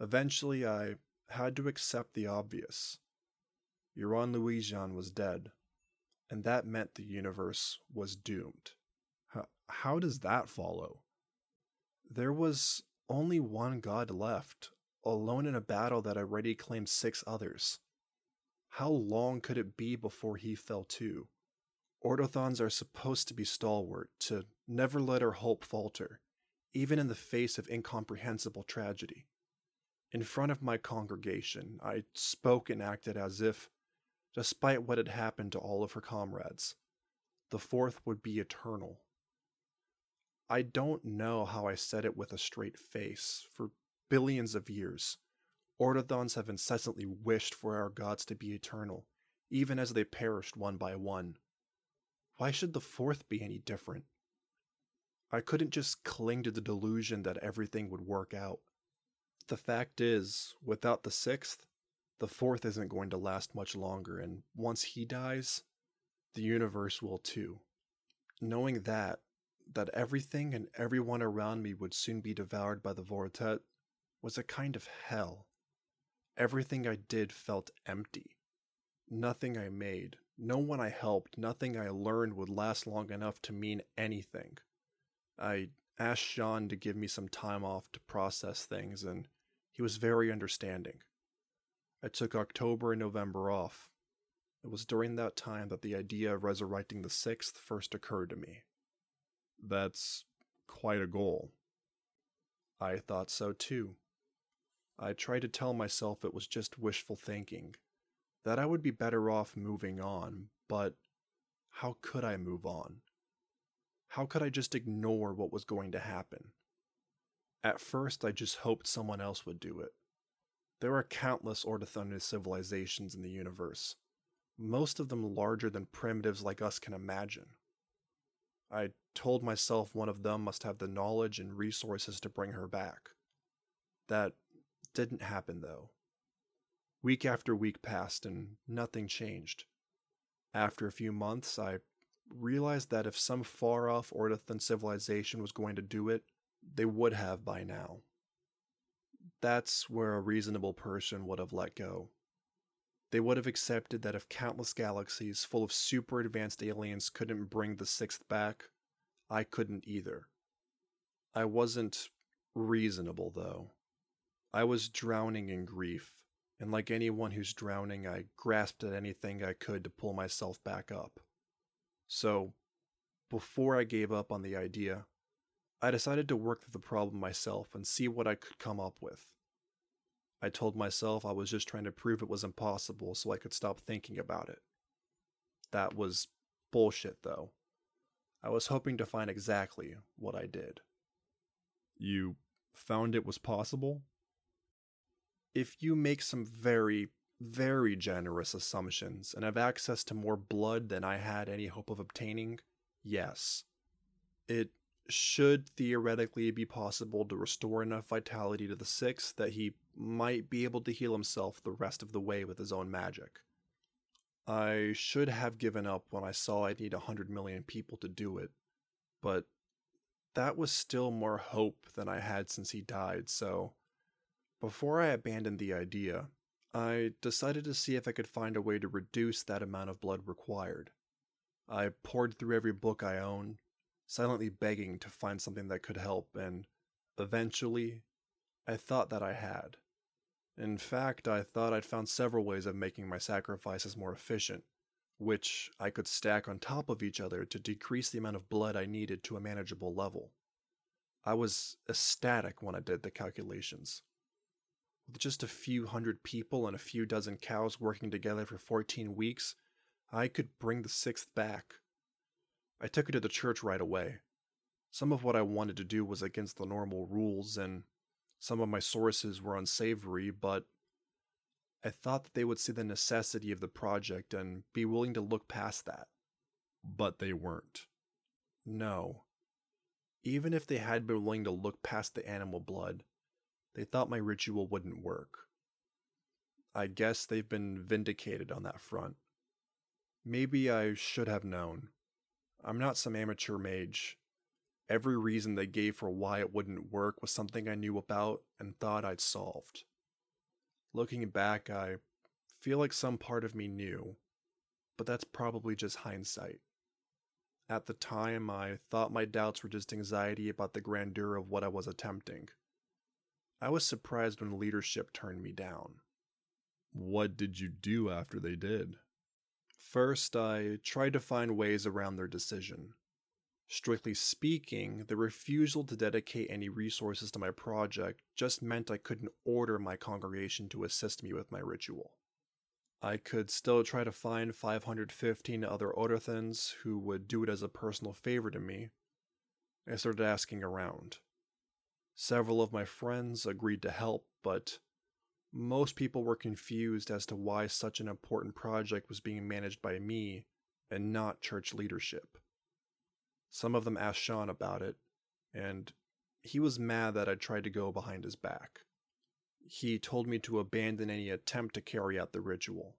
Eventually, I had to accept the obvious. Euron Louis-Jean was dead, and that meant the universe was doomed. How, how does that follow? There was only one god left, alone in a battle that already claimed six others. How long could it be before he fell too? Ortothans are supposed to be stalwart, to never let our hope falter, even in the face of incomprehensible tragedy. In front of my congregation, I spoke and acted as if, despite what had happened to all of her comrades, the fourth would be eternal I don't know how I said it with a straight face. For billions of years, Ortothans have incessantly wished for our gods to be eternal, even as they perished one by one. Why should the fourth be any different? I couldn't just cling to the delusion that everything would work out. The fact is, without the sixth, the fourth isn't going to last much longer, and once he dies, the universe will too. Knowing that, that everything and everyone around me would soon be devoured by the Vortet was a kind of hell. Everything I did felt empty. Nothing I made, no one I helped, nothing I learned would last long enough to mean anything. I asked Sean to give me some time off to process things, and he was very understanding. I took October and November off. It was during that time that the idea of resurrecting the sixth first occurred to me. That's quite a goal. I thought so too. I tried to tell myself it was just wishful thinking, that I would be better off moving on, but how could I move on? How could I just ignore what was going to happen? At first, I just hoped someone else would do it. There are countless Ordothunus civilizations in the universe, most of them larger than primitives like us can imagine. I told myself one of them must have the knowledge and resources to bring her back. That didn't happen, though. Week after week passed and nothing changed. After a few months, I realized that if some far off Ortothan civilization was going to do it, they would have by now. That's where a reasonable person would have let go. They would have accepted that if countless galaxies full of super advanced aliens couldn't bring the sixth back, I couldn't either. I wasn't reasonable, though. I was drowning in grief, and like anyone who's drowning, I grasped at anything I could to pull myself back up. So, before I gave up on the idea, I decided to work through the problem myself and see what I could come up with. I told myself I was just trying to prove it was impossible so I could stop thinking about it. That was bullshit, though. I was hoping to find exactly what I did. You found it was possible? If you make some very, very generous assumptions and have access to more blood than I had any hope of obtaining, yes. It should theoretically be possible to restore enough vitality to the six that he might be able to heal himself the rest of the way with his own magic. I should have given up when I saw I'd need a hundred million people to do it, but that was still more hope than I had since he died, so before I abandoned the idea, I decided to see if I could find a way to reduce that amount of blood required. I pored through every book I owned, silently begging to find something that could help, and eventually, I thought that I had. In fact, I thought I'd found several ways of making my sacrifices more efficient, which I could stack on top of each other to decrease the amount of blood I needed to a manageable level. I was ecstatic when I did the calculations. With just a few hundred people and a few dozen cows working together for 14 weeks, I could bring the sixth back I took it to the church right away. Some of what I wanted to do was against the normal rules, and some of my sources were unsavory, but I thought that they would see the necessity of the project and be willing to look past that. But they weren't. No. Even if they had been willing to look past the animal blood, they thought my ritual wouldn't work. I guess they've been vindicated on that front. Maybe I should have known. I'm not some amateur mage. Every reason they gave for why it wouldn't work was something I knew about and thought I'd solved. Looking back, I feel like some part of me knew, but that's probably just hindsight. At the time, I thought my doubts were just anxiety about the grandeur of what I was attempting. I was surprised when leadership turned me down. What did you do after they did? First, I tried to find ways around their decision. Strictly speaking, the refusal to dedicate any resources to my project just meant I couldn't order my congregation to assist me with my ritual. I could still try to find 515 other Ortothans who would do it as a personal favor to me. I started asking around. Several of my friends agreed to help, but most people were confused as to why such an important project was being managed by me and not church leadership. Some of them asked Sean about it, and he was mad that I tried to go behind his back. He told me to abandon any attempt to carry out the ritual.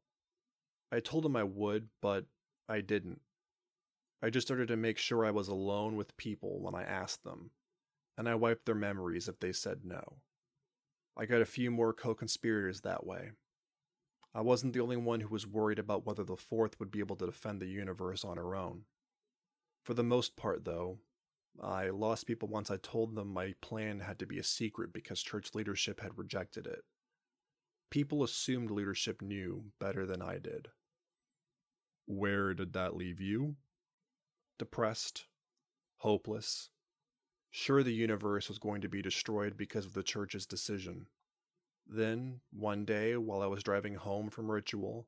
I told him I would, but I didn't. I just started to make sure I was alone with people when I asked them, and I wiped their memories if they said no. I got a few more co conspirators that way. I wasn't the only one who was worried about whether the Fourth would be able to defend the universe on her own. For the most part, though, I lost people once I told them my plan had to be a secret because church leadership had rejected it. People assumed leadership knew better than I did. Where did that leave you? Depressed, hopeless, sure the universe was going to be destroyed because of the church's decision. Then, one day, while I was driving home from ritual,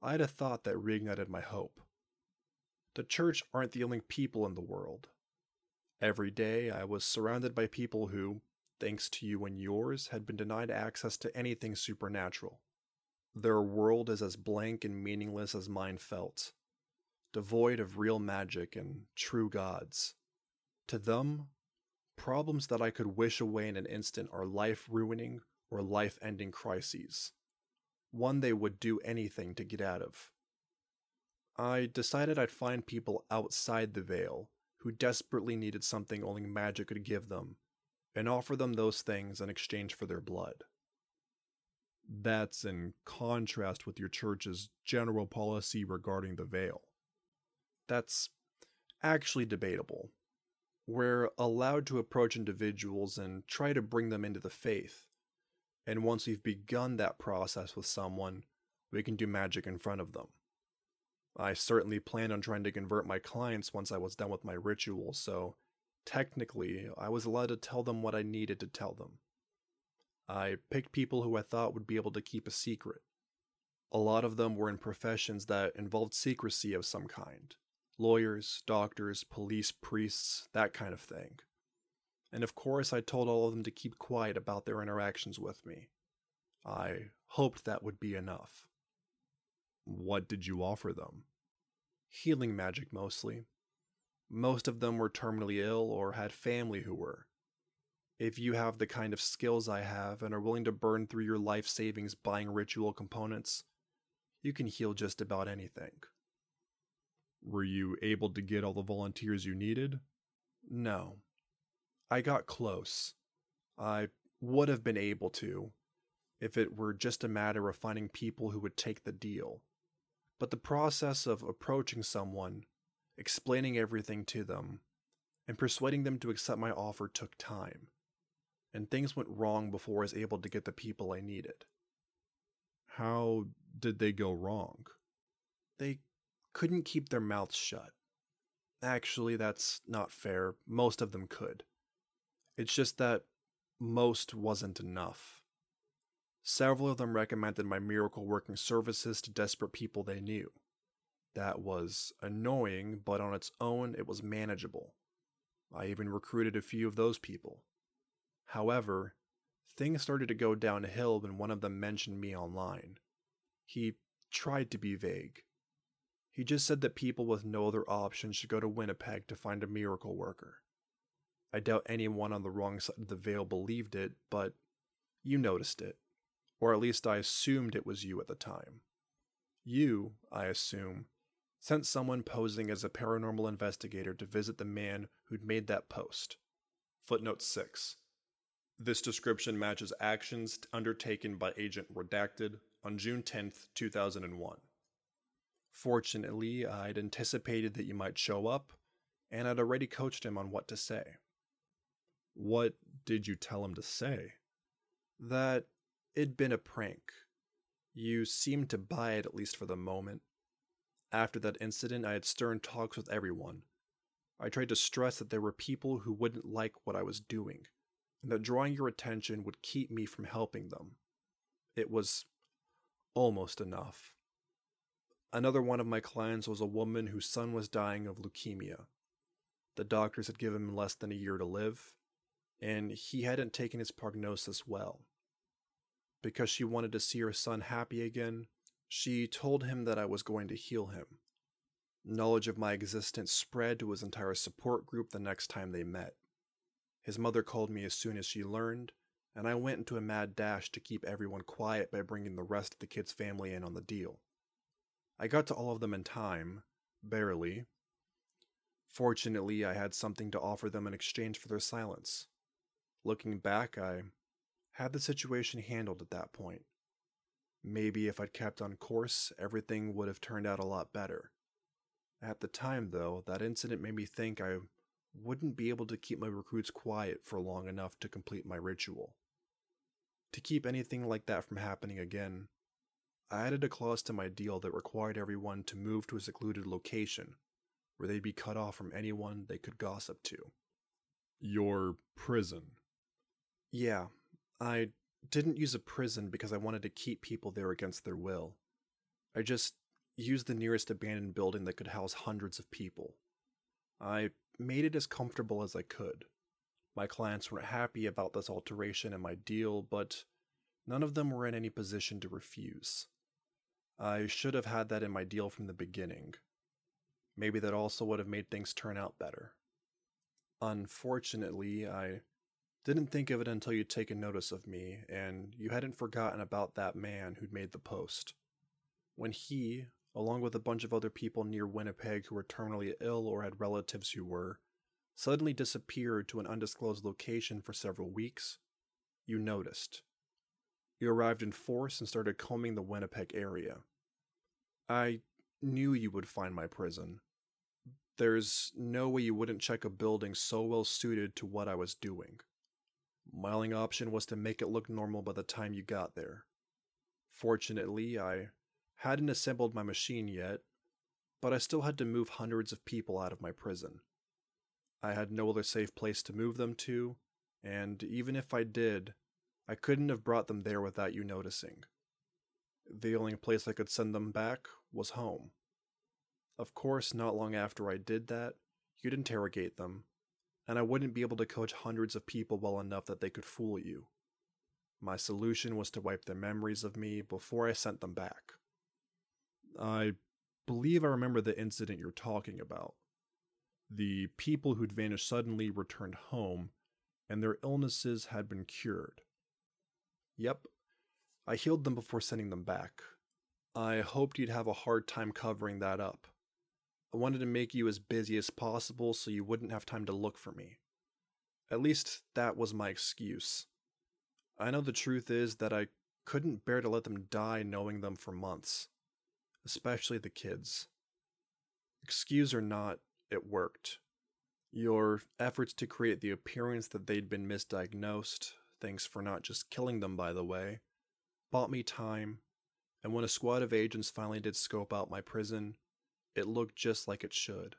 I had a thought that reignited my hope. The church aren't the only people in the world. Every day, I was surrounded by people who, thanks to you and yours, had been denied access to anything supernatural. Their world is as blank and meaningless as mine felt, devoid of real magic and true gods. To them, problems that I could wish away in an instant are life ruining or life ending crises, one they would do anything to get out of. I decided I'd find people outside the veil who desperately needed something only magic could give them, and offer them those things in exchange for their blood. That's in contrast with your church's general policy regarding the veil. That's actually debatable. We're allowed to approach individuals and try to bring them into the faith. And once we've begun that process with someone, we can do magic in front of them. I certainly planned on trying to convert my clients once I was done with my ritual, so technically, I was allowed to tell them what I needed to tell them. I picked people who I thought would be able to keep a secret. A lot of them were in professions that involved secrecy of some kind lawyers, doctors, police, priests, that kind of thing. And of course, I told all of them to keep quiet about their interactions with me. I hoped that would be enough. What did you offer them? Healing magic mostly. Most of them were terminally ill or had family who were. If you have the kind of skills I have and are willing to burn through your life savings buying ritual components, you can heal just about anything. Were you able to get all the volunteers you needed? No. I got close. I would have been able to, if it were just a matter of finding people who would take the deal. But the process of approaching someone, explaining everything to them, and persuading them to accept my offer took time. And things went wrong before I was able to get the people I needed. How did they go wrong? They couldn't keep their mouths shut. Actually, that's not fair. Most of them could. It's just that most wasn't enough. Several of them recommended my miracle working services to desperate people they knew. That was annoying, but on its own, it was manageable. I even recruited a few of those people. However, things started to go downhill when one of them mentioned me online. He tried to be vague. He just said that people with no other option should go to Winnipeg to find a miracle worker. I doubt anyone on the wrong side of the veil believed it, but you noticed it or at least I assumed it was you at the time. You, I assume, sent someone posing as a paranormal investigator to visit the man who'd made that post. Footnote 6. This description matches actions undertaken by Agent Redacted on June 10, 2001. Fortunately, I'd anticipated that you might show up, and I'd already coached him on what to say. What did you tell him to say? That It'd been a prank. You seemed to buy it, at least for the moment. After that incident, I had stern talks with everyone. I tried to stress that there were people who wouldn't like what I was doing, and that drawing your attention would keep me from helping them. It was almost enough. Another one of my clients was a woman whose son was dying of leukemia. The doctors had given him less than a year to live, and he hadn't taken his prognosis well. Because she wanted to see her son happy again, she told him that I was going to heal him. Knowledge of my existence spread to his entire support group the next time they met. His mother called me as soon as she learned, and I went into a mad dash to keep everyone quiet by bringing the rest of the kid's family in on the deal. I got to all of them in time, barely. Fortunately, I had something to offer them in exchange for their silence. Looking back, I had the situation handled at that point. Maybe if I'd kept on course, everything would have turned out a lot better. At the time, though, that incident made me think I wouldn't be able to keep my recruits quiet for long enough to complete my ritual. To keep anything like that from happening again, I added a clause to my deal that required everyone to move to a secluded location where they'd be cut off from anyone they could gossip to. Your prison. Yeah, I didn't use a prison because I wanted to keep people there against their will. I just used the nearest abandoned building that could house hundreds of people. I made it as comfortable as I could. My clients weren't happy about this alteration in my deal, but none of them were in any position to refuse. I should have had that in my deal from the beginning. Maybe that also would have made things turn out better. Unfortunately, I didn't think of it until you'd taken notice of me, and you hadn't forgotten about that man who'd made the post. When he, along with a bunch of other people near Winnipeg who were terminally ill or had relatives who were, suddenly disappeared to an undisclosed location for several weeks, you noticed. You arrived in force and started combing the Winnipeg area. I knew you would find my prison. There's no way you wouldn't check a building so well suited to what I was doing. My only option was to make it look normal by the time you got there. Fortunately, I hadn't assembled my machine yet, but I still had to move hundreds of people out of my prison. I had no other safe place to move them to, and even if I did, I couldn't have brought them there without you noticing. The only place I could send them back was home. Of course, not long after I did that, you'd interrogate them, and I wouldn't be able to coach hundreds of people well enough that they could fool you. My solution was to wipe their memories of me before I sent them back. I believe I remember the incident you're talking about. The people who'd vanished suddenly returned home, and their illnesses had been cured. Yep, I healed them before sending them back. I hoped you'd have a hard time covering that up. I wanted to make you as busy as possible so you wouldn't have time to look for me. At least that was my excuse. I know the truth is that I couldn't bear to let them die knowing them for months, especially the kids. Excuse or not, it worked. Your efforts to create the appearance that they'd been misdiagnosed, thanks for not just killing them, by the way, bought me time, and when a squad of agents finally did scope out my prison, it looked just like it should.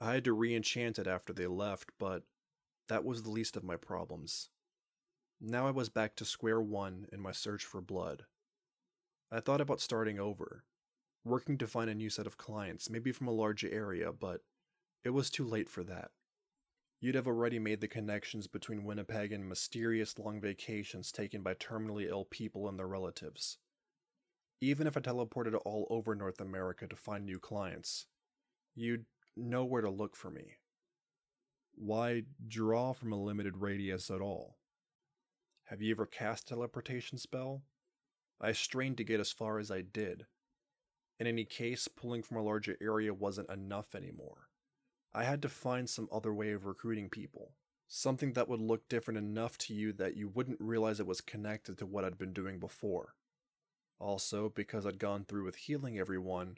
I had to re enchant it after they left, but that was the least of my problems. Now I was back to square one in my search for blood. I thought about starting over, working to find a new set of clients, maybe from a larger area, but it was too late for that. You'd have already made the connections between Winnipeg and mysterious long vacations taken by terminally ill people and their relatives. Even if I teleported all over North America to find new clients, you'd know where to look for me. Why draw from a limited radius at all? Have you ever cast a teleportation spell? I strained to get as far as I did. In any case, pulling from a larger area wasn't enough anymore. I had to find some other way of recruiting people. Something that would look different enough to you that you wouldn't realize it was connected to what I'd been doing before. Also, because I'd gone through with healing everyone,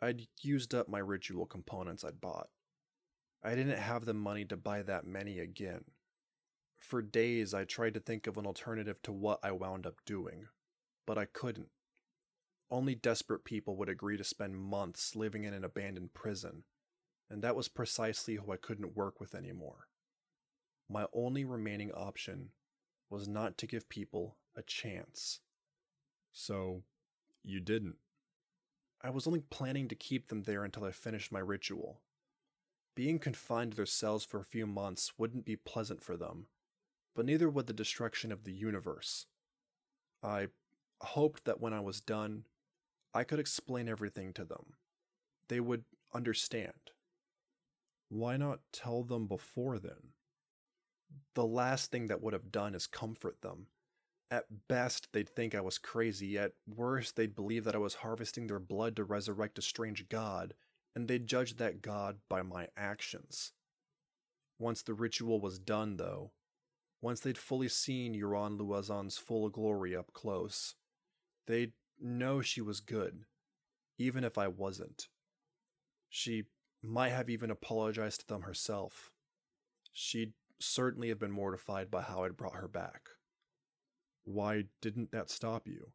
I'd used up my ritual components I'd bought. I didn't have the money to buy that many again. For days, I tried to think of an alternative to what I wound up doing, but I couldn't. Only desperate people would agree to spend months living in an abandoned prison and that was precisely who I couldn't work with anymore. My only remaining option was not to give people a chance. So, you didn't? I was only planning to keep them there until I finished my ritual. Being confined to their cells for a few months wouldn't be pleasant for them, but neither would the destruction of the universe. I hoped that when I was done, I could explain everything to them. They would understand. Why not tell them before then? The last thing that would have done is comfort them. At best, they'd think I was crazy. At worst, they'd believe that I was harvesting their blood to resurrect a strange god, and they'd judge that god by my actions. Once the ritual was done, though, once they'd fully seen Euron Luazon's full glory up close, they'd know she was good, even if I wasn't. She might have even apologized to them herself. She'd certainly have been mortified by how I'd brought her back. Why didn't that stop you?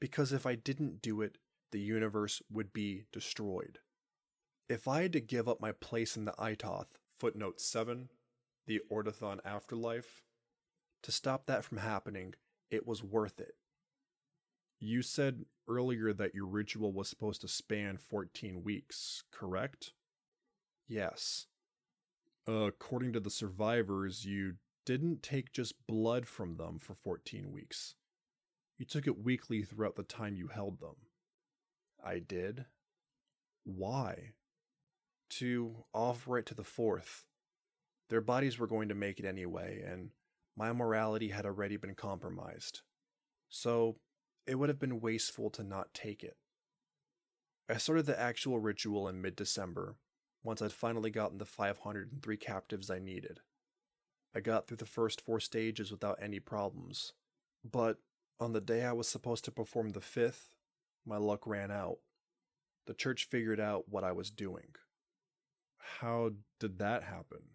Because if I didn't do it, the universe would be destroyed. If I had to give up my place in the Hytoth, Footnote 7 The Ortothan Afterlife. to stop that from happening, it was worth it. You said earlier that your ritual was supposed to span 14 weeks, correct? Yes. according to the survivors, you didn't take just blood from them for 14 weeks. You took it weekly throughout the time you held them. I did. Why? To offer it to the fourth. Their bodies were going to make it anyway, and my morality had already been compromised. So it would have been wasteful to not take it. I started the actual ritual in mid December, once I'd finally gotten the 503 captives I needed. I got through the first four stages without any problems, but on the day I was supposed to perform the fifth, my luck ran out. The church figured out what I was doing. How did that happen?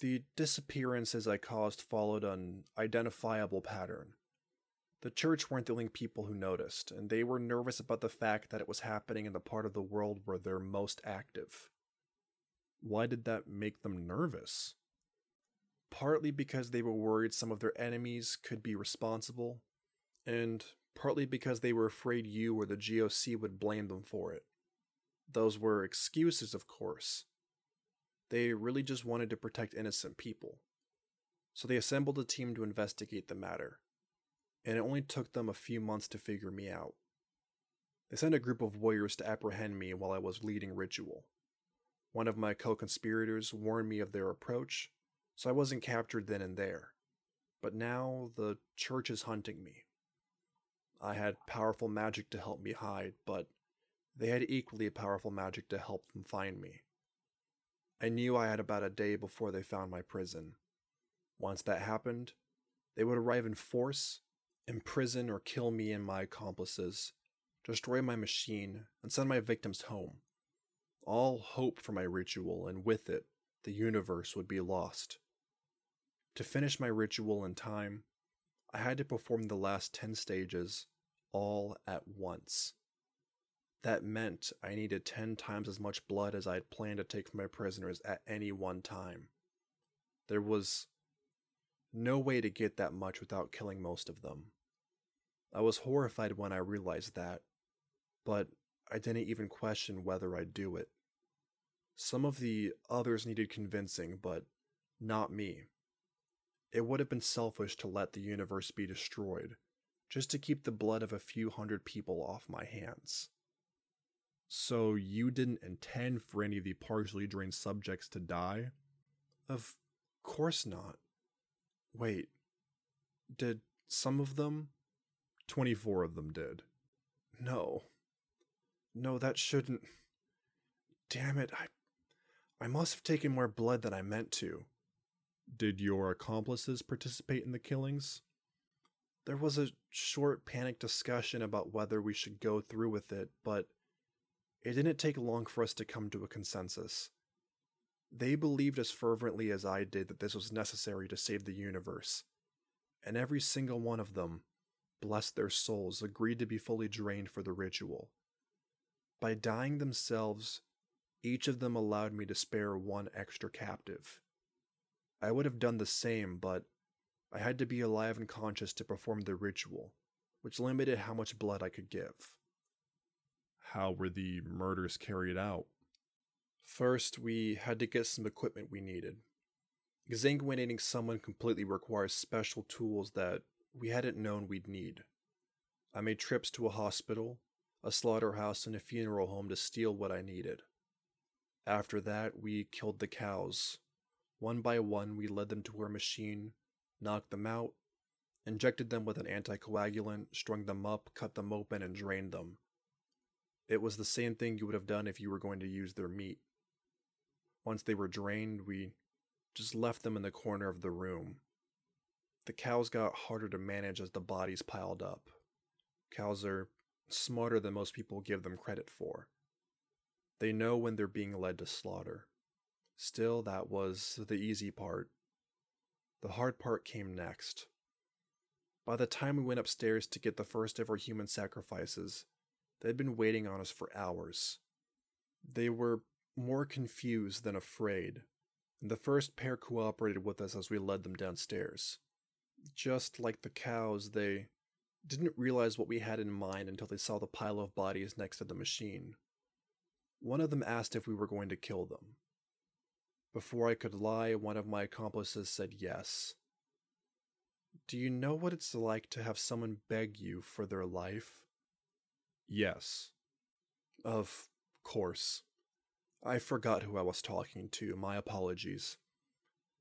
The disappearances I caused followed an identifiable pattern. The church weren't the only people who noticed, and they were nervous about the fact that it was happening in the part of the world where they're most active. Why did that make them nervous? Partly because they were worried some of their enemies could be responsible, and partly because they were afraid you or the GOC would blame them for it. Those were excuses, of course. They really just wanted to protect innocent people. So they assembled a team to investigate the matter, and it only took them a few months to figure me out. They sent a group of warriors to apprehend me while I was leading ritual. One of my co conspirators warned me of their approach, so I wasn't captured then and there. But now the church is hunting me. I had powerful magic to help me hide, but they had equally powerful magic to help them find me. I knew I had about a day before they found my prison. Once that happened, they would arrive in force, imprison or kill me and my accomplices, destroy my machine, and send my victims home. All hope for my ritual, and with it, the universe would be lost. To finish my ritual in time, I had to perform the last 10 stages all at once. That meant I needed 10 times as much blood as I had planned to take from my prisoners at any one time. There was no way to get that much without killing most of them. I was horrified when I realized that, but I didn't even question whether I'd do it. Some of the others needed convincing, but not me. It would have been selfish to let the universe be destroyed, just to keep the blood of a few hundred people off my hands. So you didn't intend for any of the partially drained subjects to die? Of course not. Wait, did some of them? 24 of them did. No. No, that shouldn't. Damn it, I. I must have taken more blood than I meant to. Did your accomplices participate in the killings? There was a short panic discussion about whether we should go through with it, but it didn't take long for us to come to a consensus. They believed as fervently as I did that this was necessary to save the universe, and every single one of them, bless their souls, agreed to be fully drained for the ritual. By dying themselves, each of them allowed me to spare one extra captive. I would have done the same, but I had to be alive and conscious to perform the ritual, which limited how much blood I could give. How were the murders carried out? First, we had to get some equipment we needed. Exsanguinating someone completely requires special tools that we hadn't known we'd need. I made trips to a hospital, a slaughterhouse, and a funeral home to steal what I needed. After that, we killed the cows. One by one, we led them to our machine, knocked them out, injected them with an anticoagulant, strung them up, cut them open, and drained them. It was the same thing you would have done if you were going to use their meat. Once they were drained, we just left them in the corner of the room. The cows got harder to manage as the bodies piled up. Cows are smarter than most people give them credit for. They know when they're being led to slaughter. Still, that was the easy part. The hard part came next. By the time we went upstairs to get the first ever human sacrifices, they'd been waiting on us for hours. They were more confused than afraid, and the first pair cooperated with us as we led them downstairs. Just like the cows, they didn't realize what we had in mind until they saw the pile of bodies next to the machine. One of them asked if we were going to kill them. Before I could lie, one of my accomplices said yes. Do you know what it's like to have someone beg you for their life? Yes. Of course. I forgot who I was talking to, my apologies.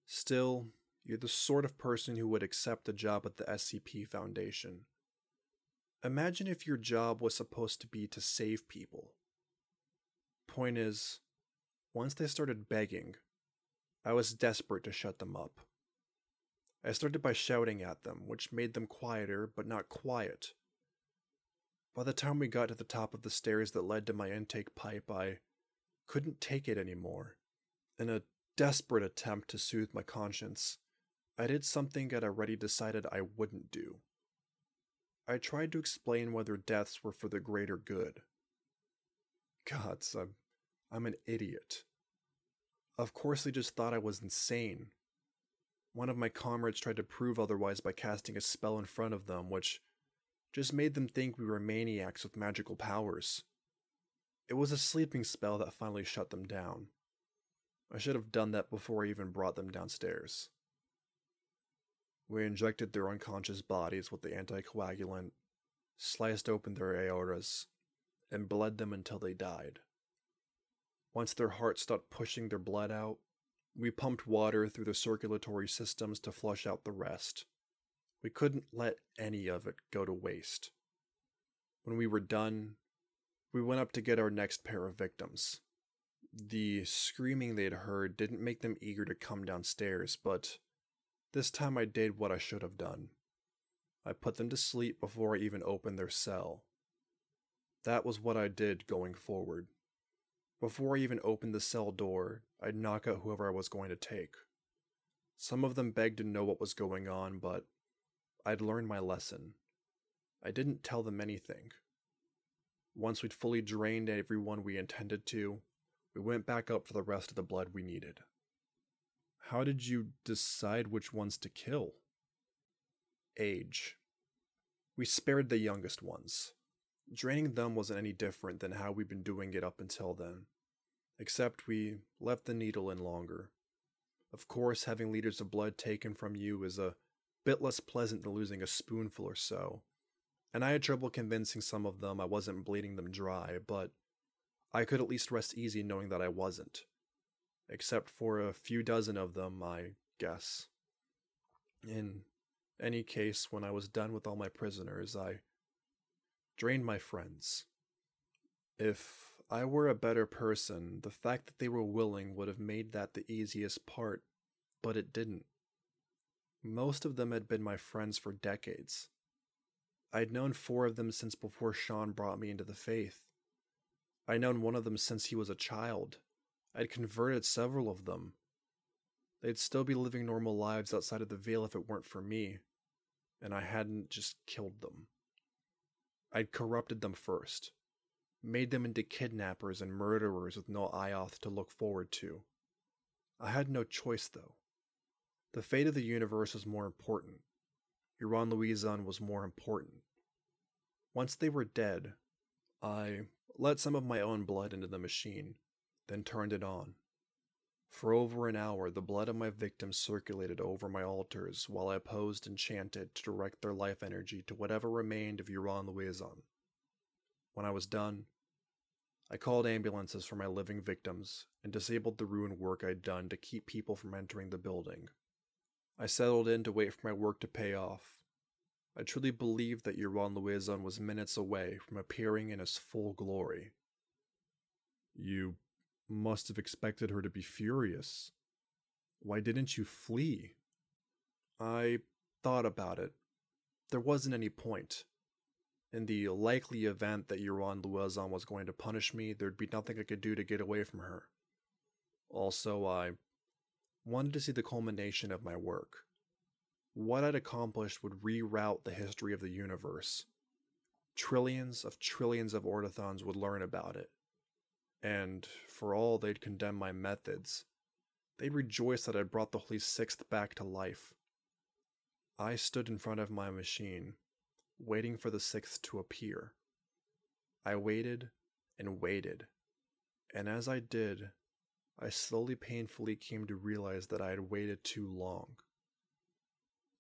Still, you're the sort of person who would accept a job at the SCP Foundation. Imagine if your job was supposed to be to save people. Point is, once they started begging, I was desperate to shut them up. I started by shouting at them, which made them quieter, but not quiet. By the time we got to the top of the stairs that led to my intake pipe, I couldn't take it anymore. In a desperate attempt to soothe my conscience, I did something I'd already decided I wouldn't do. I tried to explain whether deaths were for the greater good. Gods, I'm, I'm an idiot. Of course, they just thought I was insane. One of my comrades tried to prove otherwise by casting a spell in front of them, which just made them think we were maniacs with magical powers. It was a sleeping spell that finally shut them down. I should have done that before I even brought them downstairs. We injected their unconscious bodies with the anticoagulant, sliced open their aortas, and bled them until they died. Once their hearts stopped pushing their blood out, we pumped water through the circulatory systems to flush out the rest. We couldn't let any of it go to waste. When we were done, we went up to get our next pair of victims. The screaming they'd heard didn't make them eager to come downstairs, but this time I did what I should have done. I put them to sleep before I even opened their cell. That was what I did going forward. Before I even opened the cell door, I'd knock out whoever I was going to take. Some of them begged to know what was going on, but I'd learned my lesson. I didn't tell them anything. Once we'd fully drained everyone we intended to, we went back up for the rest of the blood we needed. How did you decide which ones to kill? Age. We spared the youngest ones. Draining them wasn't any different than how we'd been doing it up until then, except we left the needle in longer. Of course, having liters of blood taken from you is a bit less pleasant than losing a spoonful or so, and I had trouble convincing some of them I wasn't bleeding them dry, but I could at least rest easy knowing that I wasn't. Except for a few dozen of them, I guess. In any case, when I was done with all my prisoners, I drained my friends. If I were a better person, the fact that they were willing would have made that the easiest part, but it didn't. Most of them had been my friends for decades. I'd known four of them since before Sean brought me into the faith. I'd known one of them since he was a child. I'd converted several of them. They'd still be living normal lives outside of the veil if it weren't for me, and I hadn't just killed them. I'd corrupted them first, made them into kidnappers and murderers with no Ioth to look forward to. I had no choice, though. The fate of the universe was more important. Euron Louison was more important. Once they were dead, I let some of my own blood into the machine, then turned it on. For over an hour, the blood of my victims circulated over my altars while I posed and chanted to direct their life energy to whatever remained of Euron Louison. When I was done, I called ambulances for my living victims and disabled the ruin work I'd done to keep people from entering the building. I settled in to wait for my work to pay off. I truly believed that Euron Louison was minutes away from appearing in his full glory. You must have expected her to be furious. Why didn't you flee? I thought about it. There wasn't any point. In the likely event that Euron Luezon was going to punish me, there'd be nothing I could do to get away from her. Also, I wanted to see the culmination of my work. What I'd accomplished would reroute the history of the universe. Trillions of trillions of Ortothans would learn about it. And for all they'd condemn my methods, they'd rejoice that I brought the Holy Sixth back to life. I stood in front of my machine, waiting for the Sixth to appear. I waited and waited, and as I did, I slowly painfully came to realize that I had waited too long.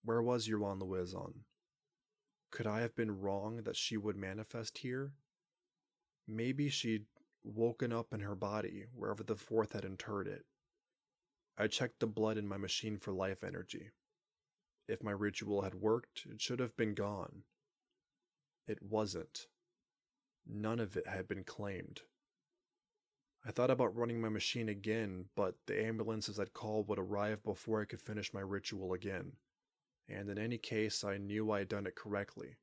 Where was Euron Luezon? Could I have been wrong that she would manifest here? Maybe she'd woken up in her body wherever the fourth had interred it. I checked the blood in my machine for life energy. If my ritual had worked, it should have been gone. It wasn't. None of it had been claimed. I thought about running my machine again, but the ambulances I'd called would arrive before I could finish my ritual again. And in any case, I knew I had done it correctly.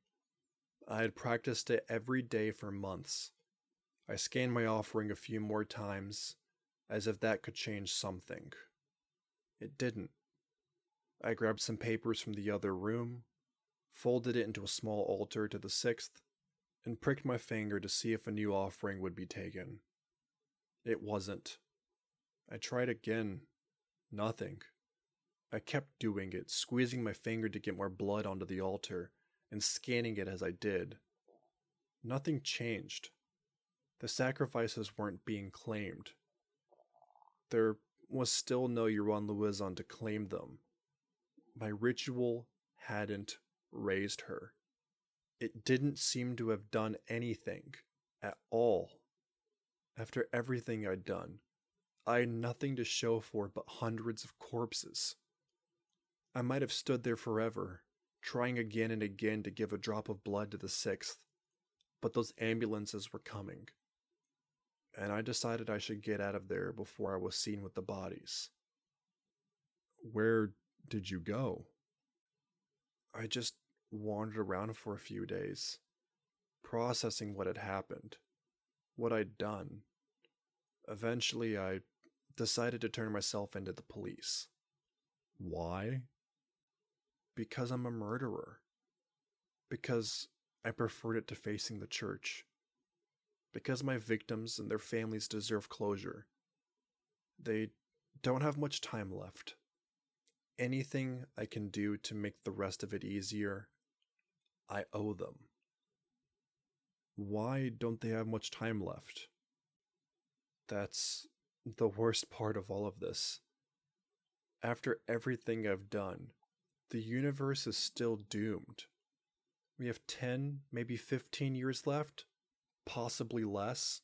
I had practiced it every day for months. I scanned my offering a few more times, as if that could change something. It didn't. I grabbed some papers from the other room, folded it into a small altar to the sixth, and pricked my finger to see if a new offering would be taken. It wasn't. I tried again. Nothing. I kept doing it, squeezing my finger to get more blood onto the altar and scanning it as I did. Nothing changed. The sacrifices weren't being claimed. There was still no Euron Luezon to claim them. My ritual hadn't raised her. It didn't seem to have done anything at all. After everything I'd done, I had nothing to show for it but hundreds of corpses. I might have stood there forever, trying again and again to give a drop of blood to the sixth, but those ambulances were coming. And I decided I should get out of there before I was seen with the bodies. Where did you go? I just wandered around for a few days, processing what had happened, what I'd done. Eventually, I decided to turn myself into the police. Why? Because I'm a murderer. Because I preferred it to facing the church. Because my victims and their families deserve closure. They don't have much time left. Anything I can do to make the rest of it easier, I owe them. Why don't they have much time left? That's the worst part of all of this. After everything I've done, the universe is still doomed. We have 10, maybe 15 years left, possibly less,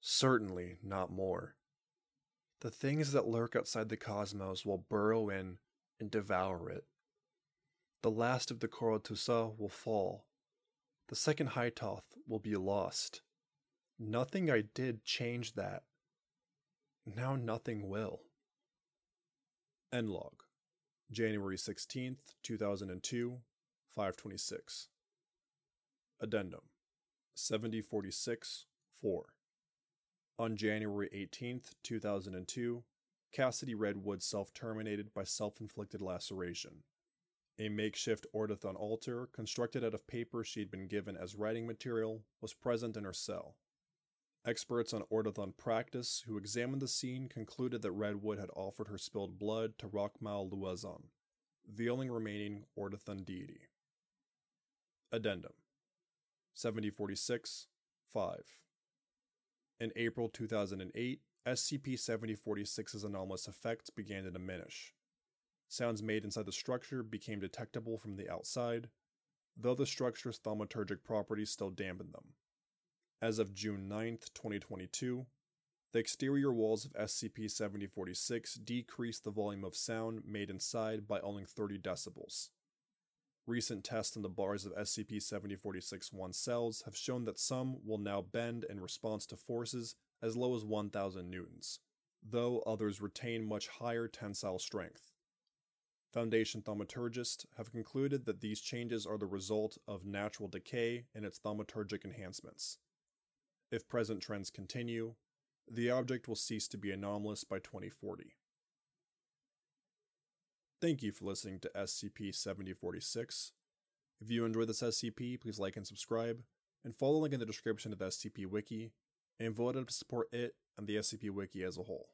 certainly not more. The things that lurk outside the cosmos will burrow in and devour it. The last of the Kor-Othusa will fall. The second Hytoth will be lost. Nothing I did changed that. Now nothing will. End log. January 16th, 2002, 526. Addendum 7046 4. On January 18th, 2002, Cassidy Redwood self terminated by self inflicted laceration. A makeshift Ortothan altar, constructed out of paper she'd been given as writing material, was present in her cell. Experts on Ortothan practice who examined the scene concluded that Redwood had offered her spilled blood to Rokmal Luezon, the only remaining Ortothan deity. Addendum 7046 5. In April 2008, SCP 7046's anomalous effects began to diminish. Sounds made inside the structure became detectable from the outside, though the structure's thaumaturgic properties still dampened them. As of June 9, 2022, the exterior walls of SCP 7046 decreased the volume of sound made inside by only 30 decibels. Recent tests on the bars of SCP 7046 1 cells have shown that some will now bend in response to forces as low as 1000 newtons, though others retain much higher tensile strength. Foundation thaumaturgists have concluded that these changes are the result of natural decay and its thaumaturgic enhancements. If present trends continue, the object will cease to be anomalous by 2040. Thank you for listening to SCP 7046. If you enjoyed this SCP, please like and subscribe, and follow the link in the description of the SCP Wiki, and vote to support it and the SCP Wiki as a whole.